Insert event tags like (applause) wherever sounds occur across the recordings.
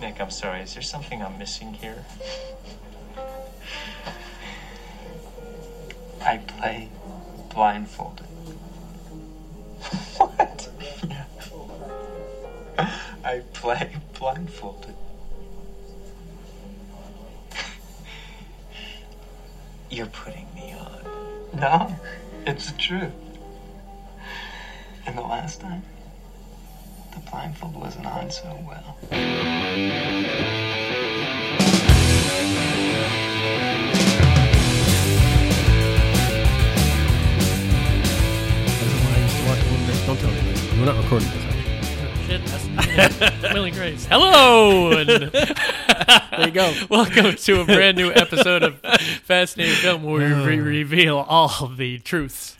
Nick, I'm sorry. Is there something I'm missing here? I play blindfolded. (laughs) what? I play blindfolded. You're putting me on. No, it's the truth. And the last time, blindfold wasn't on so well. That's why I used to watch Will Don't tell anybody. We're not recording this. Are we? Oh, shit, that's (laughs) Willie Grace. Hello, and (laughs) There you go. (laughs) welcome to a brand new episode of Fascinating Film, where we re- reveal all the truths.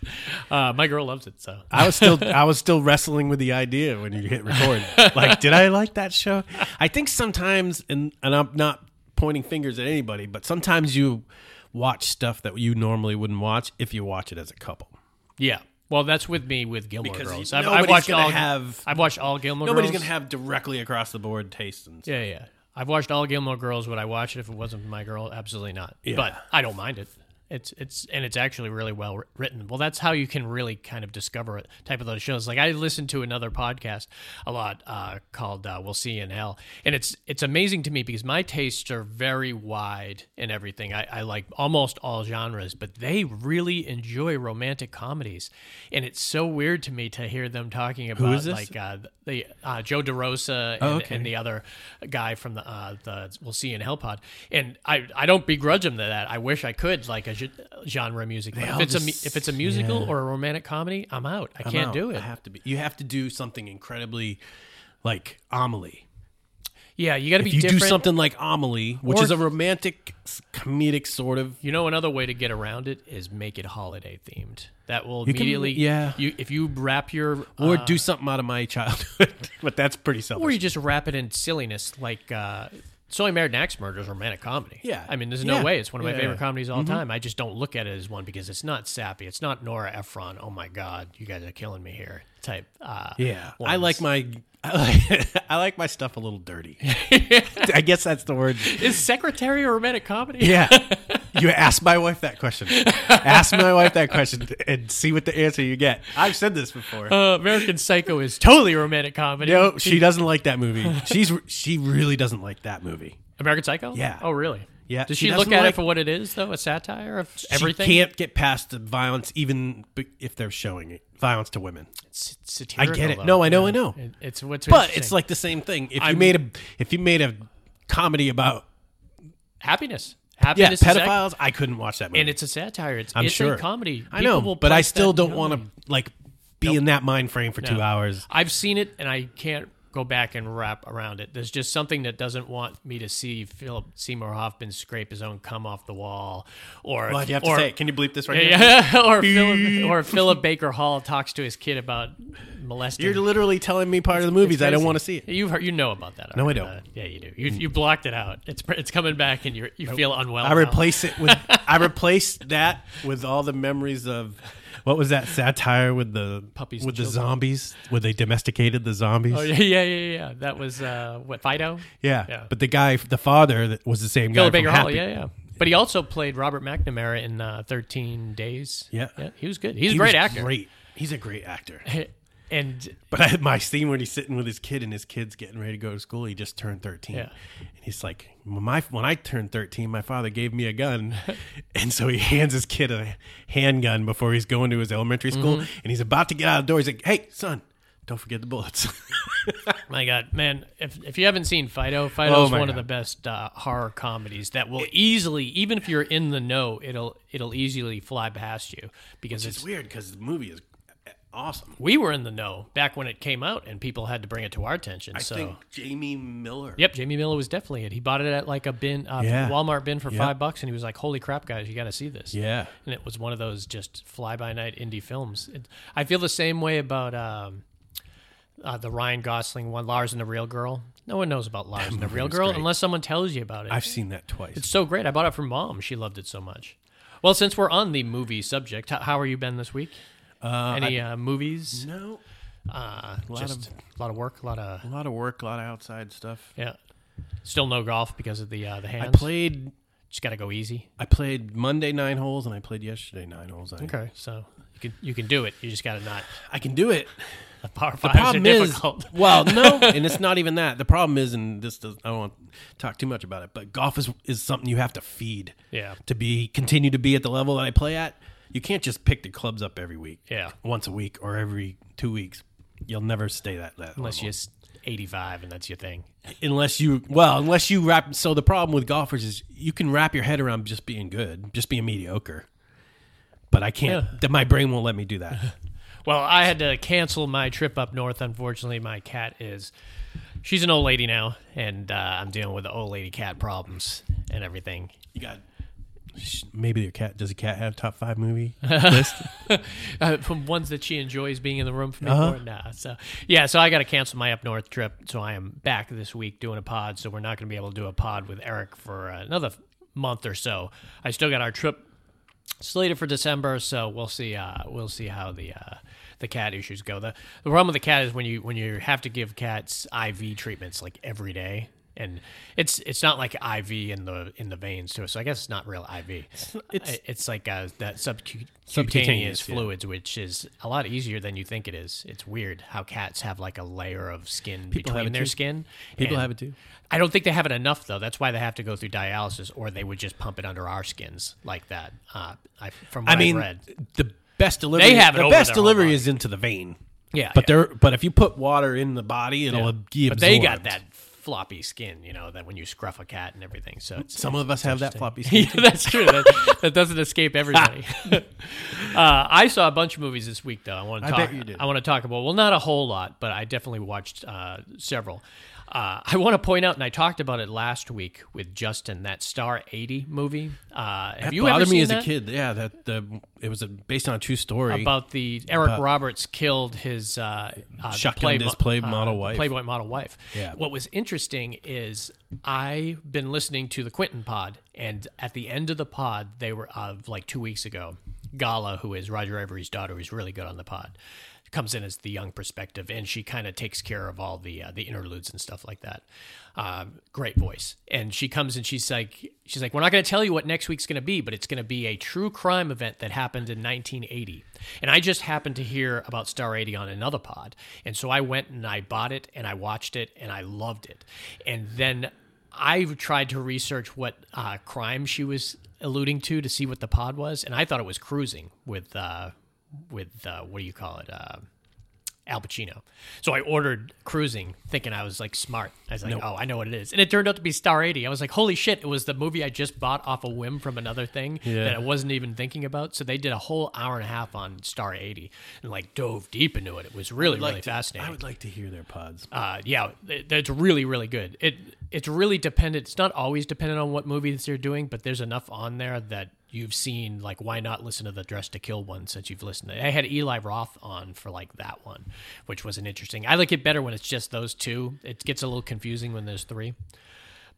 Uh, my girl loves it, so I was still I was still wrestling with the idea when you hit record. Like, did I like that show? I think sometimes, and and I'm not pointing fingers at anybody, but sometimes you watch stuff that you normally wouldn't watch if you watch it as a couple. yeah. Well, that's with me with Gilmore Because Girls. I've, I've nobody's watched gonna all. have- I've watched all Gilmore girls. Nobody's Girls. gonna have directly across the board tastes and stuff. Yeah, yeah. I've watched all Gilmore Girls. Would I watch it if it wasn't my girl? Absolutely not. Yeah. But I don't mind it. It's it's and it's actually really well written. Well, that's how you can really kind of discover it. Type of those shows. Like I listen to another podcast a lot uh, called uh, "We'll See You in Hell," and it's it's amazing to me because my tastes are very wide in everything. I, I like almost all genres, but they really enjoy romantic comedies, and it's so weird to me to hear them talking about like uh, the uh, Joe DeRosa and, Oh, okay. and the other guy from the uh, the we'll see You in Hell" pod. and I I don't begrudge them that. I wish I could like a ge- genre music. But if it's a if it's a musical yeah. or a romantic comedy, I'm out. I I'm can't out. do I it. have to be. You have to do something incredibly like Amelie. Yeah, you got to be you different. do something like Amelie, which Or- is a romantic, comedic sort of. You know, another way to get around it is make it holiday themed. That will You can- immediately, yeah. You if you wrap your Or uh, do something out of my childhood, (laughs) but that's pretty selfish. or you just wrap it in silliness, like uh, "So I Married an Axe Murder" is a romantic comedy. Yeah. I mean, there's no Yeah. way it's one of my Yeah, favorite comedies of all time. I just don't look at it as one because it's not sappy. It's not Nora Ephron. Oh my God, you guys are killing me here. Type. Uh, yeah, I like my. I like, (laughs) I like my stuff a little dirty. (laughs) I guess that's the word. Is Secretary a romantic comedy? Yeah, (laughs) you ask my wife that question. ask my wife that question and see what the answer you get. I've said this before. Uh, American Psycho is totally a romantic comedy. no, she doesn't like that movie. She's she really doesn't like that movie. American Psycho. Yeah. Oh, really? Yeah, Does she she, look at like- it for what it is, though? A satire of everything. She can't get past the violence, even if they're showing it. Violence to women. It's satirical, I get it. though. No, I know, Yeah. I know. It- it's what's But it's like the same thing. If you I'm- made a if you made a comedy about happiness. Happiness. act- pedophiles, I couldn't watch that movie. and it's a satire. It's, I'm it's sure a comedy. I know, but I still that don't want to like be in that mind frame for two hours. I've seen it, and I can't go back and wrap around it. There's just something that doesn't want me to see Philip Seymour Hoffman scrape his own cum off the wall, or Well, you have or, to say it. Can you bleep this right now? Yeah, (laughs) or Philip, or Philip Baker Hall talks to his kid about molesting. You're literally telling me part of the movies I don't want to see it. You've heard, you know about that. No, I don't. Uh, yeah, you do. You you blocked it out. It's it's coming back, and you you feel unwell. I now. replace it with I (laughs) replace that with all the memories of what was that satire with the Puppies with the children. zombies where they domesticated the zombies. Oh yeah, yeah, yeah, yeah. That was uh, what Fido. yeah. Yeah. But the guy, the father, that was the same guy. Philip from Baker Hall. Happy. Yeah, yeah. But he also played Robert McNamara in uh, Thirteen Days. Yeah. yeah. He was good. He's He a great actor. Great. He's a great actor. (laughs) And But I had my scene when he's sitting with his kid and his kid's getting ready to go to school. He just turned thirteen, Yeah. and he's like, when my when I turned thirteen, my father gave me a gun, (laughs) and so he hands his kid a handgun before he's going to his elementary school, Mm-hmm. and he's about to get out of the door. He's like, "Hey, son, don't forget the bullets." (laughs) my God, man, if if you haven't seen Fido, Fido's Oh, my one of the best uh, horror comedies that will easily, even if you're in the know, it'll it'll easily fly past you because it's it's. weird because the movie is awesome. We were in the know back when it came out, and people had to bring it to our attention. I so. think Jamie Miller. Yep, Jamie Miller was definitely it. He bought it at like a bin, uh, Yeah. Walmart bin for Yep. five bucks, and he was like, "Holy crap, guys, you got to see this!" Yeah. and it was one of those just fly by night indie films. It, I feel the same way about um, uh, the Ryan Gosling one, Lars and the Real Girl. No one knows about Lars and the Real Girl great. unless someone tells you about it. I've seen that twice. it's so great. I bought it for mom. She loved it so much. Well, since we're on the movie subject, how, how are you been this week? Uh, Any uh, movies? no, Uh, a lot just a lot of work, a lot of a lot of work, a lot of outside stuff. yeah. Still no golf because of the uh, the hands. I played. Just got to go easy. I played Monday nine holes, and I played yesterday nine holes. I, Okay, so you can you can do it. You just got to not. I can do it. The power The are problem is, difficult. (laughs) well, no, and it's not even that. The problem is, and this does, I don't want to talk too much about it, but golf is is something you have to feed. Yeah. To be continue to be at the level that I play at, you can't just pick the clubs up every week. Yeah. Once a week or every two weeks. You'll never stay that that Unless you're 85 and that's your thing. unless you well unless you wrap so the problem with golfers is you can wrap your head around just being good just being mediocre but i can't th- my brain won't let me do that (laughs) Well, I had to cancel my trip up north. Unfortunately, my cat is. She's an old lady now, and uh, I'm dealing with the old lady cat problems and everything. you got maybe your cat does a cat have top five movie (laughs) list uh, from ones that she enjoys being in the room for me Uh-huh. Nah, so yeah, so I got to cancel my up north trip. So I am back this week doing a pod. So we're not going to be able to do a pod with Eric for uh, another month or so. I still got our trip slated for December, so we'll see. Uh, we'll see how the uh, the cat issues go. The the problem with the cat is when you when you have to give cats IV treatments like every day. And it's it's not like IV in the in the veins too, so I guess it's not real IV. It's it's like uh, that subcu- Subcutaneous, subcutaneous yeah. fluids, which is a lot easier than you think it is. It's weird how cats have like a layer of skin People between their too. skin. People have it too. I don't think they have it enough though. That's why they have to go through dialysis, or they would just pump it under our skins like that. Uh, I, from what i mean have read, the best delivery They have it the best delivery is into the vein yeah, but yeah. there but if you put water in the body it'll Yeah. be but they got that floppy skin, you know, that when you scruff a cat and everything. So it's, some of us have that floppy (laughs) skin yeah, that's true. That, (laughs) that doesn't escape everybody. (laughs) uh, I saw a bunch of movies this week, though. I want to I talk. did. I want to talk about. Well, not a whole lot, but I definitely watched uh, several. Uh, I want to point out, and I talked about it last week with Justin, that Star 80 movie. Uh, have that you ever bothered seen me as that? a kid yeah that the it was a, based on a true story about the Eric About- Roberts killed his uh, uh, Shotgunned his play model wife. Playboy model wife. Yeah. What was interesting is I've been listening to the Quentin pod, and at the end of the pod, they were uh, like two weeks ago. Gala, who is Roger Avary's daughter, who's really good on the pod, comes in as the young perspective, and she kind of takes care of all the uh, the interludes and stuff like that. Um, great voice, and she comes and she's like, she's like, we're not going to tell you what next week's going to be, but it's going to be a true crime event that happened in 1980. And I just happened to hear about Star 80 on another pod, and so I went and I bought it and I watched it and I loved it, and then. I tried to research what uh, crime she was alluding to to see what the pod was, and I thought it was cruising with uh, with uh, what do you call it, uh, Al Pacino. So I ordered cruising, thinking I was like smart. I was like, oh, I know what it is, and it turned out to be Star 80. I was like, holy shit! It was the movie I just bought off a whim from another thing Yeah. that I wasn't even thinking about. So they did a whole hour and a half on Star 80 and like dove deep into it. It was really really to- fascinating. i would like to hear their pods Uh, yeah, it, it's really, really good. It it's really dependent. It's not always dependent on what movies they're doing, but there's enough on there that you've seen. Like, why not listen to the Dress to Kill one since you've listened? I had Eli Roth on for like that one, which was an interesting. I like it better when it's just those two. It gets a little confusing when there's three.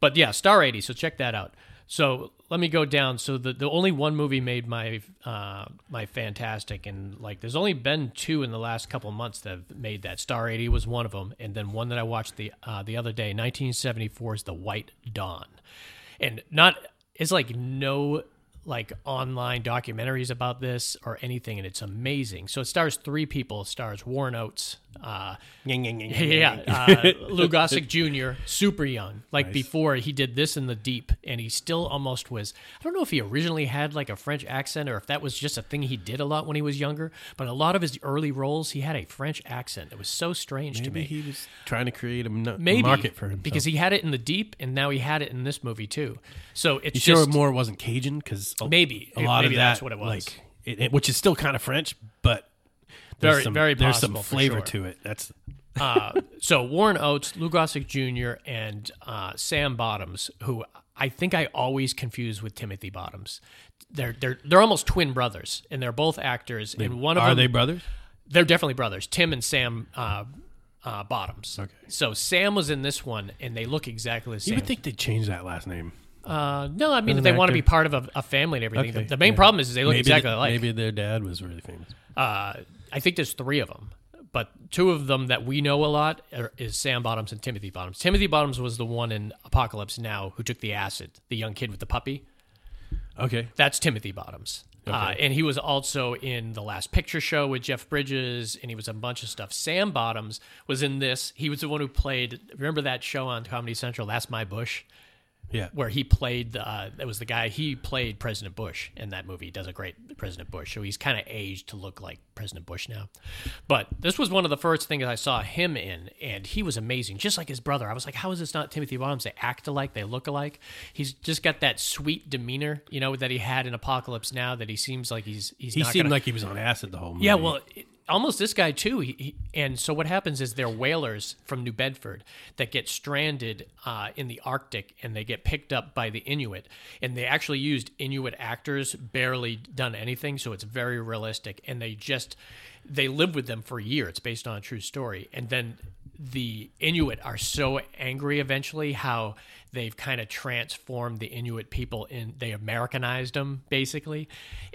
But yeah, Star 80. So check that out. So let me go down. So the, the only one movie made my uh, my fantastic, and like there's only been two in the last couple months that have made that. Star 80 was one of them, and then one that I watched the uh, the other day, 1974 is The White Dawn, and not it's like no like online documentaries about this or anything, and it's amazing. So it stars three people. It stars Warren Oates. Uh, yeah, uh, Lou Gossett (laughs) Jr., super young. Like before, he did this in the deep, and he still almost was. I don't know if he originally had like a French accent or if that was just a thing he did a lot when he was younger. But a lot of his early roles, he had a French accent. It was so strange to me. he was trying to create a no- Maybe market for him because he had it in the deep, and now he had it in this movie too. So it's you just sure more wasn't cajun because Maybe. a lot Maybe of that that's what it was. like it, it- which is still kind of french but there's Very- some, very there's some flavor sure. to it that's (laughs) uh, so Warren Oates, Lou Gossett Jr., and uh, Sam Bottoms, who I think I always confuse with Timothy Bottoms. They're they're they're almost twin brothers, and they're both actors. and one of are them, they brothers they're definitely brothers. Tim and Sam uh, uh, Bottoms. Okay. So Sam was in this one, and they look exactly the same. you would think they'd change that last name uh, no, I mean they want to be part of a, a family and everything. Okay, The, the main yeah. problem is, is they look maybe exactly th- alike. maybe their dad was really famous Uh, I think there's three of them, but two of them that we know a lot are, is Sam Bottoms and Timothy Bottoms. Timothy Bottoms was the one in Apocalypse Now who took the acid, the young kid with the puppy. Okay. That's Timothy Bottoms. Uh, and he was also in the Last Picture Show with Jeff Bridges, and he was a bunch of stuff. Sam Bottoms was in this. He was the one who played. Remember that show on Comedy Central? That's My Bush Yeah. where he played uh that was the guy he played President Bush in that movie. He does a great President Bush. So he's kind of aged to look like President Bush now. But this was one of the first things I saw him in and he was amazing, just like his brother. I was like, how is this not Timothy Bottoms? They act alike, they look alike. He's just got that sweet demeanor, you know, that he had in Apocalypse Now that he seems like he's he's He seemed gonna, like he was on acid the whole movie. yeah, well, it- almost this guy too. He, he, and so what happens is they're whalers from New Bedford that get stranded uh, in the Arctic, and they get picked up by the Inuit. And they actually used Inuit actors, barely done anything, so it's very realistic. And they just they live with them for a year. It's based on a true story, and then the Inuit are so angry eventually how they've kind of transformed the Inuit people in they Americanized them basically.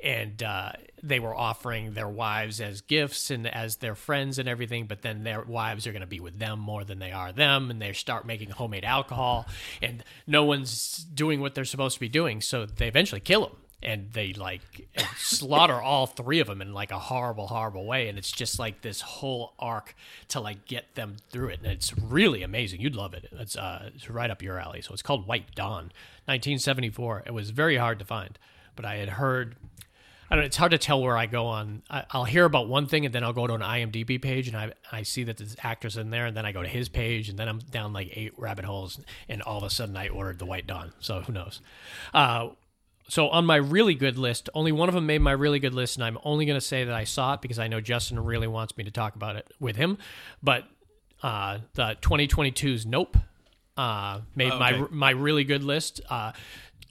And uh, they were offering their wives as gifts and as their friends and everything but then their wives are going to be with them more than they are them and they start making homemade alcohol and no one's doing what they're supposed to be doing so they eventually kill them and they like slaughter all three of them in like a horrible horrible way and it's just like this whole arc to like get them through it and it's really amazing you'd love it it's uh it's right up your alley so it's called white dawn 1974 it was very hard to find but i had heard I don't. know, It's hard to tell where I go on. I, I'll hear about one thing, and then I'll go to an IMDb page, and I I see that this actors in there, and then I go to his page, and then I'm down like eight rabbit holes, and all of a sudden I ordered the White Dawn. So who knows? Uh, so on my really good list, only one of them made my really good list, and I'm only going to say that I saw it because I know Justin really wants me to talk about it with him. But uh, the 2022's Nope uh, made my okay. my really good list. Uh,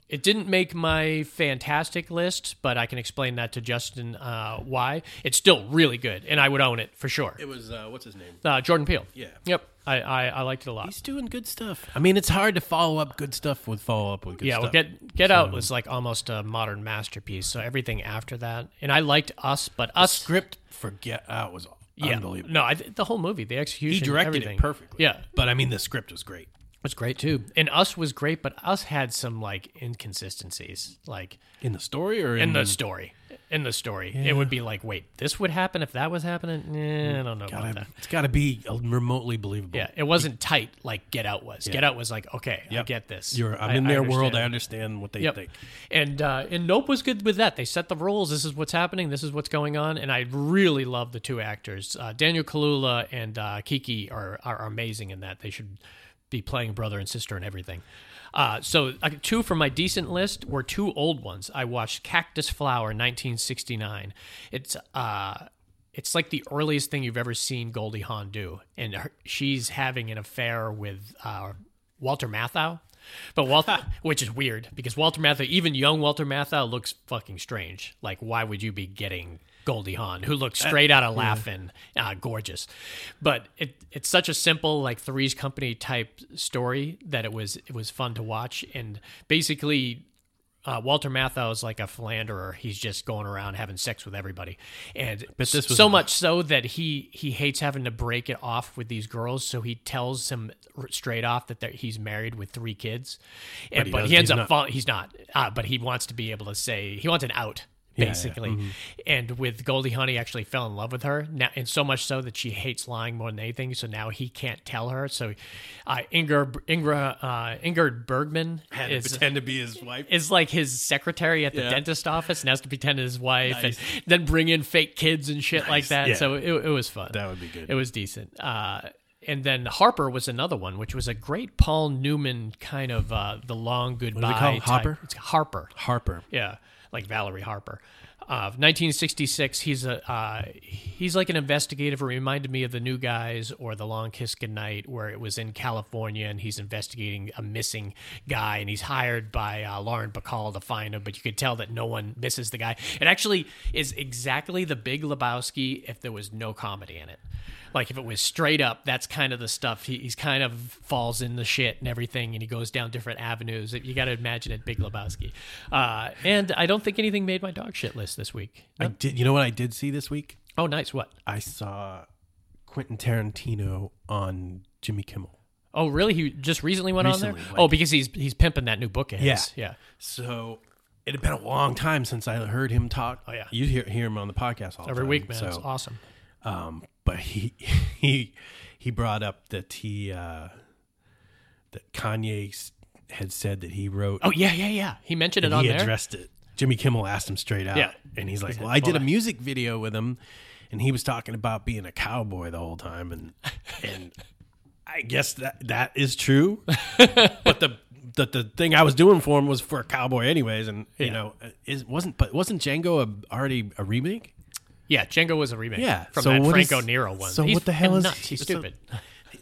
it didn't make my fantastic list, but I can explain that to Justin uh, why. It's still really good, and I would own it for sure. it was uh, what's his name? Uh, Jordan Peele. Yeah. Yep. I, I, I liked it a lot. He's doing good stuff. I mean, it's hard to follow up good stuff with follow up with good stuff. yeah, stuff. well, Get Get Out was like almost a modern masterpiece. So everything after that, and I liked Us, but Us script for Get Out was yeah, unbelievable. No, I, the whole movie, the execution, he directed everything. it perfectly. Yeah, but I mean, the script was great. it was great too. And Us was great, but Us had some like inconsistencies, like In the story or in, in the story. In the story, it would be like, wait, this would happen if that was happening. Eh, I don't know about Gotta, that. it's got to be remotely believable. Yeah, it wasn't tight like Get Out was. Get Out was like, okay, I get this. You're, I'm I- in I their world. I understand what they Yep. think. And uh, and Nope was good with that. They set the rules. This is what's happening. This is what's going on. And I really love the two actors. Uh, Daniel Kaluuya and uh, Keke are, are amazing in that. They should be playing brother and sister and everything. Uh, so uh, two from my decent list were two old ones. I watched Cactus Flower, 1969. It's uh, it's like the earliest thing you've ever seen Goldie Hawn do, and her, she's having an affair with uh, Walter Matthau. But Walter, (laughs) which is weird because Walter Matthau, even young Walter Matthau, looks fucking strange. Like, why would you be getting Goldie Hawn, who looks straight out of Laughing, uh, gorgeous? But it, it's such a simple, like Three's Company type story that it was it was fun to watch. And basically, uh, Walter Matthau is like a philanderer. He's just going around having sex with everybody, and this was so much so that he he hates having to break it off with these girls. So he tells them r- straight off that he's married with three kids, and he but he, ends he's up not. fall, he's not. Uh, but he wants to be able to say he wants an out. Yeah, yeah. Basically, Mm-hmm. and with Goldie Hawn, he actually fell in love with her, now, and so much so that she hates lying more than anything. So now he can't tell her. So, uh, Inger, Ingra, uh, Ingrid Bergman Had to is pretend to be his wife. is like his secretary at the Yeah. dentist office and has to pretend to his wife Nice. and then bring in fake kids and shit like that. Yeah. So it, it was fun. That would be good. It was decent. Uh, and then Harper was another one, which was a great Paul Newman kind of uh, the long goodbye. call it? type- Hopper? It's Harper. Harper. Yeah, like Valerie Harper. Uh, 1966. He's a uh, he's like an investigative. It reminded me of the Nice Guys or the Long Kiss Goodnight, where it was in California and he's investigating a missing guy, and he's hired by uh, Lauren Bacall to find him. But you could tell that no one misses the guy. It actually is exactly the Big Lebowski if there was no comedy in it. Like if it was straight up, that's kind of the stuff. He, he's kind of falls in the shit and everything, and he goes down different avenues. You got to imagine it, Big Lebowski. Uh, and I don't think anything made my dog shit list this week. I did. You know what I did see this week? Oh, nice. What? I saw Quentin Tarantino on Jimmy Kimmel. Oh, really? He just recently went on Recently, there. like- oh, because he's he's pimping that new book of his. Yeah. yeah. So it had been a long time since I heard him talk. Oh, yeah. you hear hear him on the podcast all Every time, week, man. So, it's awesome. Um, but he (laughs) he he brought up that he uh, that Kanye had said that he wrote. Oh yeah, yeah, yeah. He mentioned it on he there. addressed it. Jimmy Kimmel asked him straight out. Yeah. And he's like, Well, I did a music video with him and he was talking about being a cowboy the whole time and (laughs) and I guess that that is true. but the the, the thing I was doing for him was for a cowboy anyways and you Yeah. know is wasn't but wasn't Django a, already a remake? Yeah, Django was a remake. Yeah, from so that what is- Franco Nero one. so He's what the hell is- nuts. He's stupid. (laughs)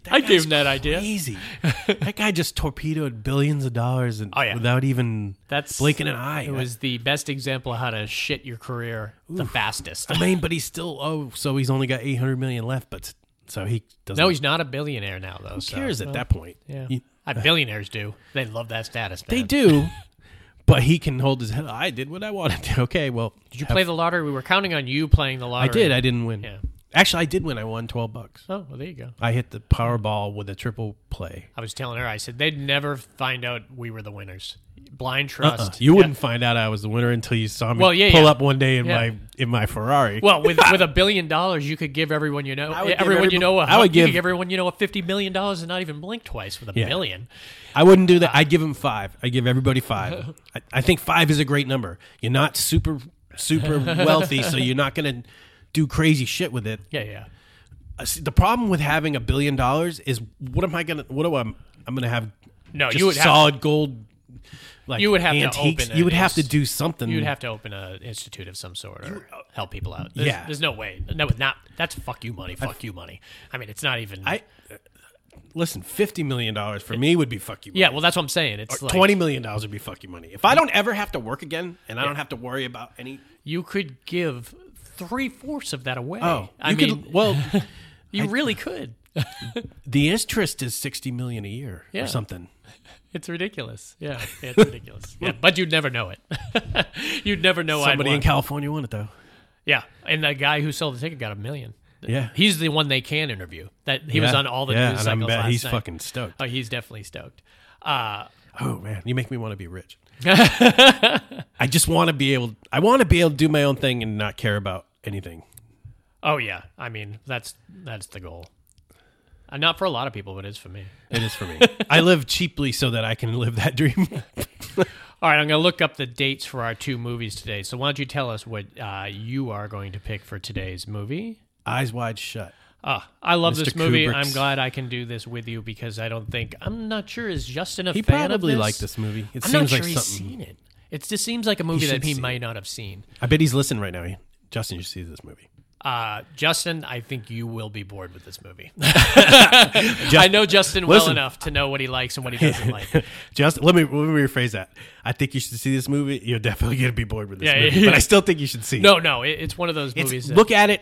I gave him that idea. Crazy. (laughs) that guy just torpedoed billions of dollars and Oh, yeah. without even That's blinking an eye. It was the best example of how to shit your career the fastest. I mean, but he's still oh, so he's only got eight hundred million left, but so he doesn't. no, he's not a billionaire now, though. who so, cares at well, that point? Yeah, You- Uh, billionaires do. They love that status. they do, (laughs) but he can hold his head. I did what I wanted to. (laughs) Okay, well, Did you play the lottery? We were counting on you playing the lottery. I did. I didn't win. Yeah. Actually, I did win. I won twelve bucks. Oh, well, there you go. I hit the Powerball with a triple play. I was telling her, I said they'd never find out we were the winners. Blind Uh-uh. trust. You Yeah. wouldn't find out I was the winner until you saw me Well, yeah, pull yeah. up one day in Yeah. my in my Ferrari. Well, with with a (laughs) billion dollars, you could give everyone you know, I would give everyone you know, a, I would you give- give everyone you know a fifty million dollars and not even blink twice with a Yeah. billion. I wouldn't do that. I'd give him five. I give everybody five. (laughs) I, I think five is a great number. You're not super super (laughs) wealthy, so you're not going to do crazy shit with it. Yeah, yeah. Uh, see, the problem with having a billion dollars is what am I gonna? What do I? I'm gonna have? No, just you would have solid gold. Like You would have to antiques? open You would have to do something. You'd have to open an institute of some sort or help people out. There's, Yeah. there's no way. No, not that's fuck you money. Fuck you money. I mean, it's not even. I uh, listen. Fifty million dollars for me would be fuck you. Money. yeah, well, that's what I'm saying. It's like Twenty million dollars would be fuck you money. If I don't ever have to work again and I don't have to worry about any. you could give three fourths of that away. Oh, I you mean, could. Well, (laughs) you really could. (laughs) the interest is sixty million a year Yeah. or something. It's ridiculous. Yeah, (laughs) it's ridiculous. Yeah, but you'd never know it. (laughs) you'd never know. I'd Somebody in. California won it though. Yeah, and the guy who sold the ticket got a million. Yeah. He's the one they can interview. That he was on all the yeah, news and I cycles bet last he's night. fucking stoked. Oh, he's definitely stoked. Uh, Oh man, you make me want to be rich. (laughs) I just want to be able. I want to be able to do my own thing and not care about anything. oh yeah, I mean that's that's the goal. Uh, not for a lot of people, but it is for me. It is for me. I live cheaply so that I can live that dream. (laughs) All right, I'm going to look up the dates for our two movies today. So why don't you tell us what uh, you are going to pick for today's movie? Eyes wide shut. Ah, I love this movie. Kubrick's- I'm glad I can do this with you because I don't think I'm not sure is Justin a He fan probably of this? He probably liked this movie. It I'm seems not sure like he's something. seen it. It just seems like a movie should that he see might not have seen. I bet he's listening right now. He- Justin, you should see this movie. Uh, Justin, I think you will be bored with this movie. (laughs) I know Justin well Listen. enough to know what he likes and what he doesn't like. (laughs) Just let me let me rephrase that. I think you should see this movie. You're definitely gonna be bored with this Yeah, movie, yeah, but. I still think you should see. it. No, no, it, it's one of those movies. that, look at it.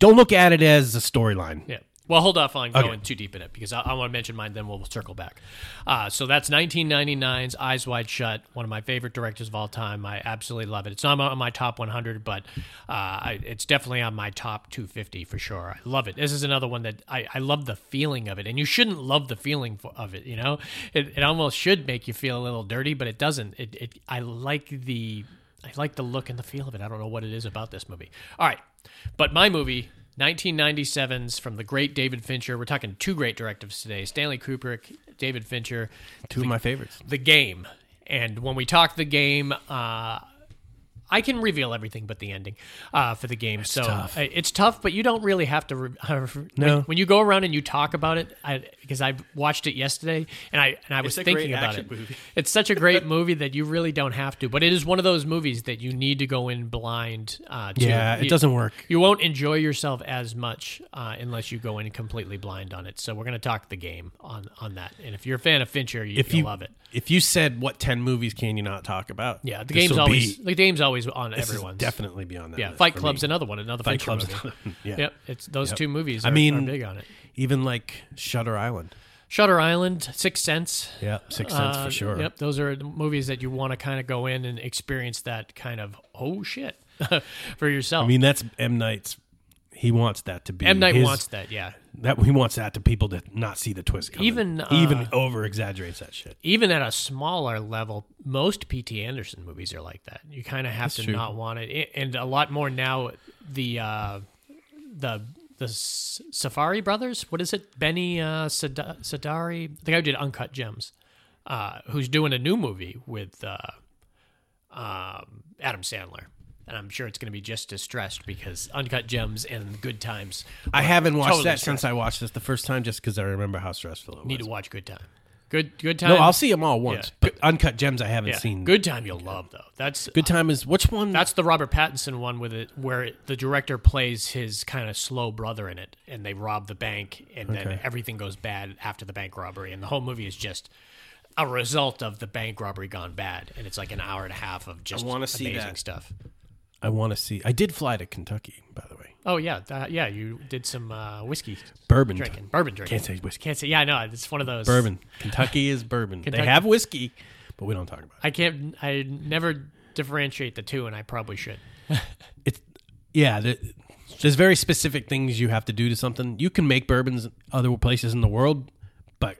Don't look at it as a storyline. Yeah. Well, hold off on Okay. going too deep in it because I, I want to mention mine. Then we'll circle back. Uh, so that's 1999's Eyes Wide Shut, one of my favorite directors of all time. I absolutely love it. It's not on my top 100, but uh, I, it's definitely on my top 250 for sure. I love it. This is another one that I, I love the feeling of it, and you shouldn't love the feeling for, of it. You know, it, it almost should make you feel a little dirty, but it doesn't. It, it I like the I like the look and the feel of it. I don't know what it is about this movie. All right, but my movie. 1997's from the great David Fincher. We're talking two great directors today Stanley Kubrick, David Fincher, Two of my favorites. The Game. And when we talk The Game, uh, I can reveal everything but the ending uh, for the game. so tough. uh, it's tough, but you don't really have to. Re- (laughs) uh, No. When, when you go around and you talk about it, I, because I watched it yesterday and I and I was a thinking great about it. movie. (laughs) It's such a great movie that you really don't have to. But it is one of those movies that you need to go in blind. Uh, to. Yeah, it You- doesn't work. You won't enjoy yourself as much uh, unless you go in completely blind on it. So we're going to talk the game on on that. And if you're a fan of Fincher, you, If you'll you love it. if you said what ten movies can you not talk about? Yeah, the game's always be- the game's always on this is everyone's. definitely be on that. yeah, Fight Club's me. another one, another Fight Club's movie. yeah. Yep, it's those Yep. two movies. Are, I mean, big on it. Even like Shutter Island. Shutter Island, Sixth Sense. Yeah, Sixth Sense Uh, for sure. Yep, those are movies that you want to kind of go in and experience that kind of oh shit (laughs) for yourself. I mean, that's M Night's. He wants that to be M Night his- wants that, yeah. That he wants that to people to not see the twist coming. Even, He even uh, over exaggerates that shit. Even at a smaller level, most P.T. Anderson movies are like that. You kind of have to true. not want it, and a lot more now. The uh, the the Safdie brothers, what is it? Benny uh, Sad- Sadari, the guy who did Uncut Gems, uh, who's doing a new movie with uh, um, Adam Sandler. And I'm sure it's going to be just as stressed because Uncut Gems and Good Times. I haven't watched totally that stressed. since I watched this the first time, just because I remember how stressful it was. Need to watch Good Time. Good Good Time. no, I'll see them all once, Yeah. but Uncut Gems I haven't Yeah. seen. Good Time you'll love though. That's Good time is which one? That's the Robert Pattinson one with it, where it, the director plays his kind of slow brother in it, and they rob the bank, and then everything goes bad after the bank robbery, and the whole movie is just a result of the bank robbery gone bad, and it's like an hour and a half of just wanna see amazing that. stuff. I want to see. I did fly to Kentucky, by the way. Oh yeah, that, yeah, you did some uh, whiskey Bourbon drinking, bourbon drinking. Can't say whiskey. Can't say. Yeah, no, it's one of those Bourbon. Kentucky is bourbon. Kentucky- They have whiskey, but we don't talk about it. I can't. I never differentiate the two, and I probably should. (laughs) It's yeah. there- There's very specific things you have to do to something. You can make bourbons other places in the world, but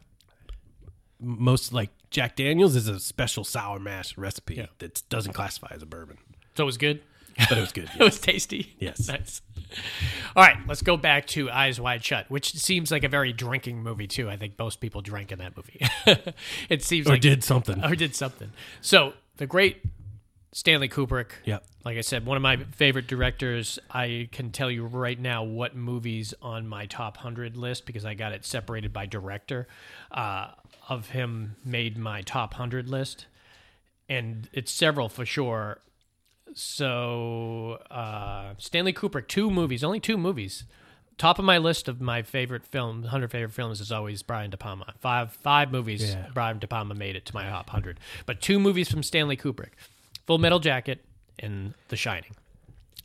most like Jack Daniels is a special sour mash recipe Yeah. that doesn't classify as a bourbon, So it was good. But it was good. (laughs) It was tasty. Yes. Nice. All right, let's go back to Eyes Wide Shut, which seems like a very drinking movie too. I think most people drank in that movie. (laughs) it seems Or like did something. (laughs) or did something. So the great Stanley Kubrick. Yep. Like I said, one of my favorite directors. I can tell you right now what movies on my top hundred list because I got it separated by director. Uh, of him made my top hundred list, and it's several for sure. So uh, Stanley Kubrick, two movies, only two movies. Top of my list of my favorite film, hundred favorite films is always Brian De Palma. Five five movies. Yeah. Brian De Palma made it to my top hundred, but two movies from Stanley Kubrick: Full Metal Jacket and The Shining.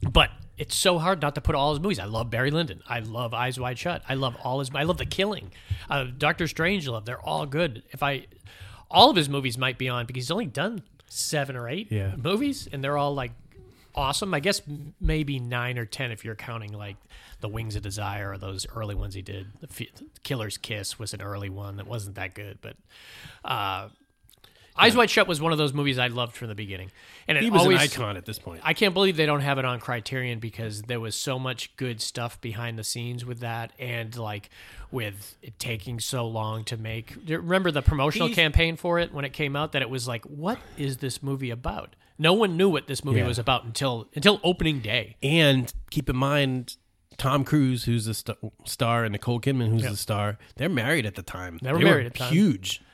But it's so hard not to put all his movies. I love Barry Lyndon. I love Eyes Wide Shut. I love all his. I love The Killing. Uh, Doctor Strange. Love. They're all good. If I, all of his movies might be on because he's only done seven or eight Yeah. movies, and they're all like awesome. I guess maybe nine or ten if you're counting like The Wings of Desire or those early ones he did. The Killer's Kiss was an early one that wasn't that good, but. Uh, Eyes Wide Shut was one of those movies I loved from the beginning, and it He was always, an icon at this point. I can't believe they don't have it on Criterion because there was so much good stuff behind the scenes with that, and like with it taking so long to make. Remember the promotional He's- campaign for it when it came out? That it was like, what is this movie about? No one knew what this movie Yeah. was about until until opening day. And keep in mind, Tom Cruise, who's the st- star, and Nicole Kidman, who's Yep. the star, they're married at the time. They were married at the time.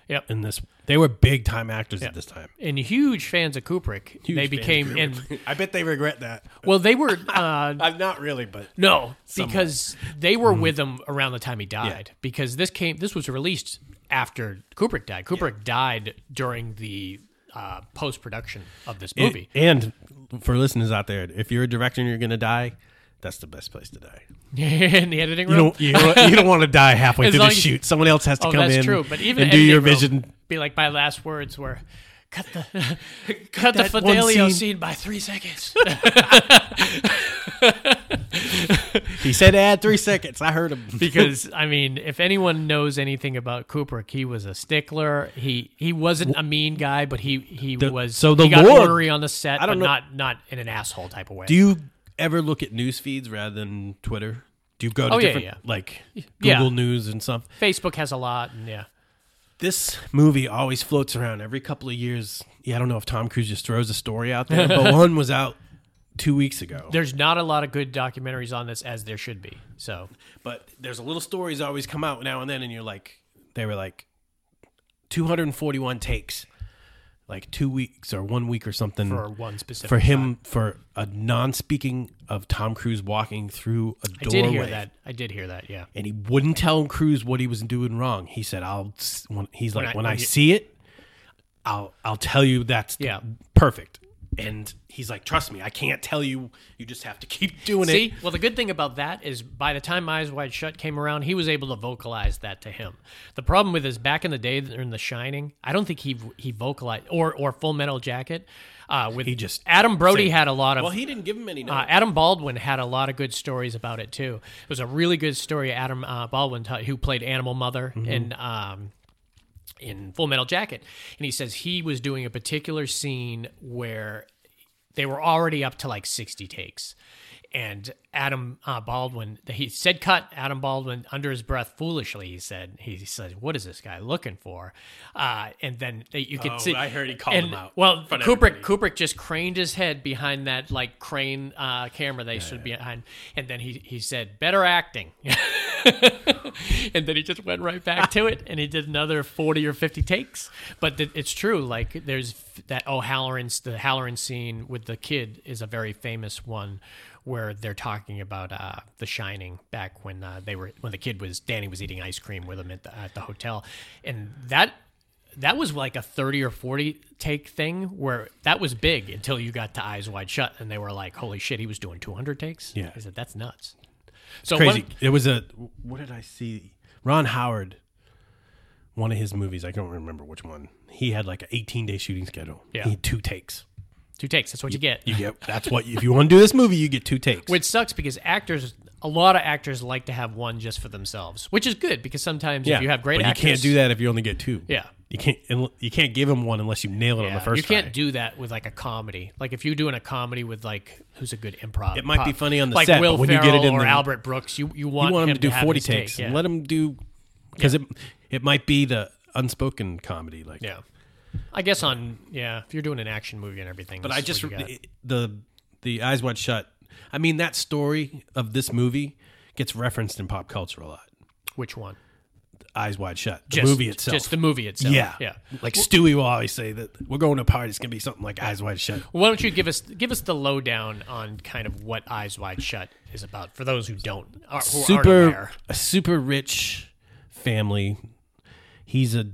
Yep. In this, they were big time actors at this time. And huge fans of Kubrick. Huge they fans of became and (laughs) I bet they regret that. well, they were. (laughs) Uh, I'm not really, but No, because they were Mm-hmm. with him around the time he died. Because this came, this was released after Kubrick died. Kubrick died during the uh, post production of this movie. And for listeners out there, if you're a director and you're going to die, that's the best place to die. Yeah (laughs) in the editing You room. don't you don't, you don't want to (laughs) die halfway As through the long as- shoot. Someone else has to oh, come that's in true. But even and do editing your room, vision. be like my last words were. Cut the (laughs) cut the that one Fidelio scene. scene by three seconds. He said add three seconds. I heard him. because I mean, if anyone knows anything about Kubrick, he was a stickler. He he wasn't a mean guy, but he he was so the he got Lord- ornery on the set, I don't but know- not not in an asshole type of way. Do you ever look at news feeds rather than Twitter? Do you go to Oh, different yeah. like Yeah. Google News and stuff? Facebook has a lot, and yeah, This movie always floats around every couple of years. Yeah, I don't know if Tom Cruise just throws a story out there, but (laughs) one was out two weeks ago. there's not a lot of good documentaries on this as there should be. So But there's a little stories always come out now and then, and you're like, they were like 241 takes, like two weeks or one week or something for one specific, for shot. him for a non-speaking of Tom Cruise walking through a doorway. did hear that. I did hear that. Yeah, and he wouldn't tell Cruise what he was doing wrong. He said, "I'll." When, he's When like, I- "When when I you- see it, I'll I'll tell you that's Yeah. perfect." And he's like, "Trust me, I can't tell you. You just have to (laughs) keep doing See, it." well, the good thing about that is by the time Eyes Wide Shut came around, he was able to vocalize that to him. The problem with is back in the day in The Shining, I don't think he he vocalized or or Full Metal Jacket. Uh, with He just Adam Brody had a lot of Well, he didn't give him any. Uh. Adam Baldwin had a lot of good stories about it too. It was a really good story. Adam uh, Baldwin, t- who played Animal Mother Mm-hmm. in um, in Full Metal Jacket, and he says he was doing a particular scene where they were already up to like sixty takes, and Adam uh, Baldwin he said cut. Adam Baldwin under his breath foolishly he said he said what is this guy looking for, uh, and then they, you could Oh, see I heard he called and- him out Well, in front Kubrick everybody. Kubrick just craned his head behind that like crane uh, camera they stood behind, and then he he said, "Better acting," (laughs) and then he just went right back to it, and he did another forty or fifty takes. But th- it's true, like there's f- that O'Halloran's the Halloran scene with the kid is a very famous one. Where they're talking about uh, The Shining back when uh, they were when the kid was Danny was eating ice cream with him at the, at the hotel, and that that was like a 30 or 40 take thing where that was big until you got to eyes wide shut and they were like holy shit he was doing 200 takes Yeah. i said that's nuts so crazy. one- it was a what did I see? Ron Howard, one of his movies. I don't remember which one. He had like an 18 day shooting schedule. Yeah. he had two takes. Two takes that's what you get You get that's what if you want to do this movie, you get two takes. which sucks because actors a lot of actors like to have one just for themselves which is good because sometimes if you have great but actors you can't do that if you only get two. Yeah. you can't. You can't give him one unless you nail it on the first. you can't try. do that with like a comedy. Like if you're doing a comedy with like who's a good improv, It might be funny on the like set, Will but when you get Ferrell it in or the- Albert Brooks, you you want, You want him to do have 40 his take, takes yeah. and let him do because it it might be the unspoken comedy like Yeah. I guess on yeah, if you're doing an action movie and everything. But I just what you got. the the eyes wide shut. I mean that story of this movie gets referenced in pop culture a lot. which one? Eyes wide shut. The Just, movie itself. Just the movie itself. yeah, yeah. Like Stewie will always say that we're going to a party. It's gonna be something like Eyes Wide Shut. Why don't you give us give us the lowdown on kind of what Eyes Wide Shut is about for those who don't are, who aren't super aware. a super rich family. He's a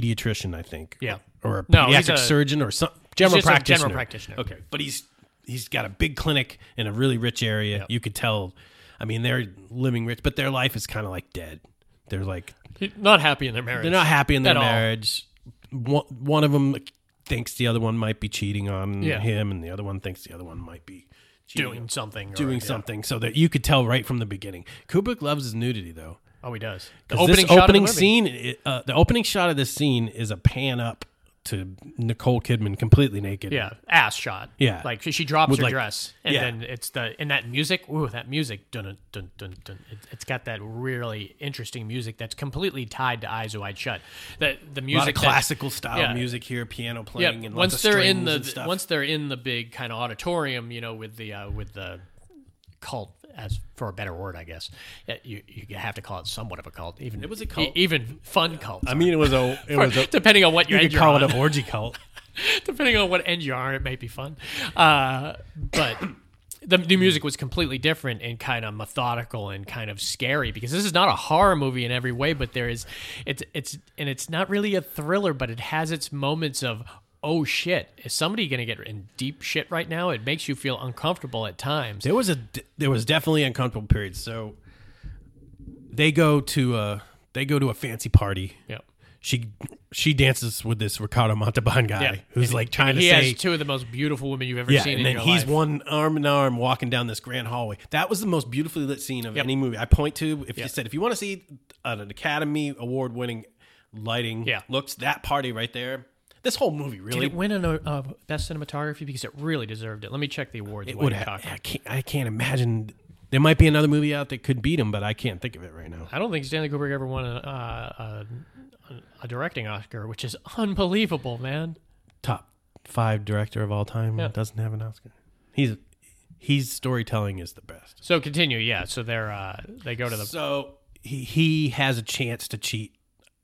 pediatrician, I think. Yeah. Or a No, he's pediatric a- surgeon or some general just a practitioner. general practitioner. Okay. But he's he's got a big clinic in a really rich area. You could tell I mean they're living rich, but their life is kind of like dead. They're like Not happy in their marriage. they're not happy in their At all. marriage. One, one of them thinks the other one might be cheating on Yeah. him, and the other one thinks the other one might be cheating doing something. or- doing yeah. something so that you could tell right from the beginning. Kubrick loves his nudity though. Oh, he does. The opening opening the scene, uh, the opening shot of this scene is a pan up to Nicole Kidman completely naked. Yeah, ass shot. Yeah. like she drops With, her like- dress, and yeah. then it's the and that music. Ooh, that music. Dun dun dun dun. It, it's got that really interesting music that's completely tied to Eyes Wide Shut. The the music that- classical style yeah. music here, piano playing, Yeah, and once lots of they're in the once they're in the big kind of auditorium, you know, with the uh, with the cult, as for a better word, I guess. You you have to call it somewhat of a cult. Even It was a cult. e- even fun cult. I mean, it was a it was a (laughs) depending on what you end could you're call on. it an orgy cult. (laughs) depending on what end you are, it may be fun. Uh, but the, the music was completely different and kind of methodical and kind of scary because this is not a horror movie in every way, but there is it's it's and it's not really a thriller, but it has its moments of oh shit, is somebody going to get in deep shit right now? It makes you feel uncomfortable at times. There was a there was definitely uncomfortable periods. So they go to a they go to a fancy party. Yeah. She she dances with this Ricardo Montalban guy Yeah. who's like trying he to has say two of the most beautiful women you've ever yeah, seen and then he's life. one arm in arm walking down this grand hallway. That was the most beautifully lit scene of Yep. any movie. I point to if you said if you want to see an Academy Award winning lighting Yeah. looks, that party right there. This whole movie Did really it win an uh, best cinematography because it really deserved it? Let me check the awards. it would have. I can't, I can't imagine. There might be another movie out that could beat him, but I can't think of it right now. I don't think Stanley Kubrick ever won a, uh, a, a directing Oscar, which is unbelievable, man. Top five director of all time Yeah. doesn't have an Oscar. He's he's storytelling is the best. So continue, yeah. So they're uh, they go to the So he he has a chance to cheat.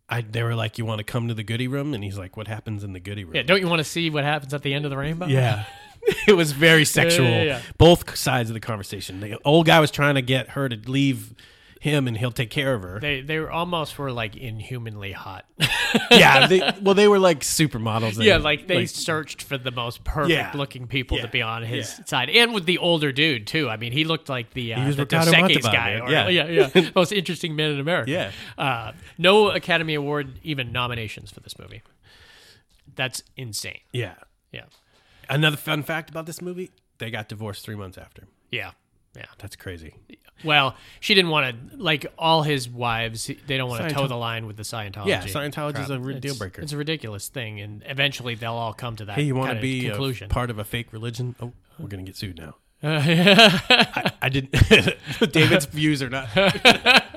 I they were like, "You want to come to the Goody room?" And he's like, "What happens in the Goody room?" yeah. Don't you want to see what happens at the end of the rainbow? Yeah. (laughs) it was very sexual. yeah, yeah. Both sides of the conversation. The old guy was trying to get her to leave him and he'll take care of her. They they were almost were like inhumanly hot. (laughs) yeah, they, well, they were like supermodels. yeah, like they searched for the most perfect Yeah. looking people Yeah. to be on his Yeah. side, and with the older dude too. I mean, he looked like the uh, the Dos Equis guy. or- Yeah. yeah, yeah, (laughs) most interesting man in America. Yeah. uh, no Academy Award even nominations for this movie. That's insane. yeah. Yeah, Another fun fact about this movie: they got divorced three months after. yeah, yeah. That's crazy. Well, she didn't want to like all his wives. They don't want to toe the line with the Scientology. Yeah, Scientology is a re- deal breaker. It's a ridiculous thing, and eventually they'll all come to that. Hey, you want to be conclusion? part of a fake religion? Oh, we're gonna get sued now. I, I didn't. (laughs) David's (laughs) views are not (laughs) the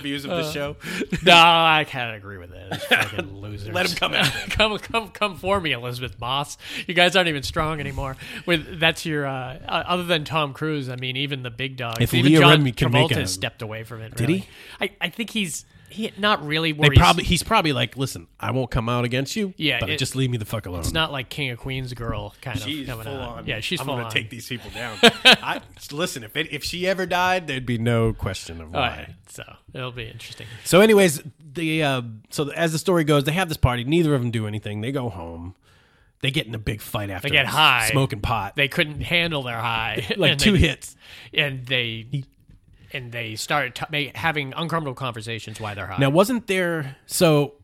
views of the show. no, I can't agree with fucking losers. Let 'em come at come, come, come for me, Elisabeth Moss. You guys aren't even strong anymore. With that's your uh, uh, other than Tom Cruise. I mean, even the big dogs. If even Leah John can Travolta make a- stepped away from it. Did really. he? I, I think he's he not really. They Where he's- probably he's probably like, listen, I won't come out against you. Yeah, but it- just leave me the fuck alone. It's not like King of Queens girl kind of She's coming full out. on. Yeah, she's I'm full gonna on. take these people down. (laughs) I, listen, if it, if she ever died, there'd be no question of why. right, so it'll be interesting. So, anyways, the uh, so as the story goes, they have this party. Neither of them do anything. They go home. They get in a big fight after. They get high, smoking pot. They couldn't handle their high, (laughs) like and two they, hits. and they and they started t- having uncomfortable conversations while they're high. Now, wasn't there? So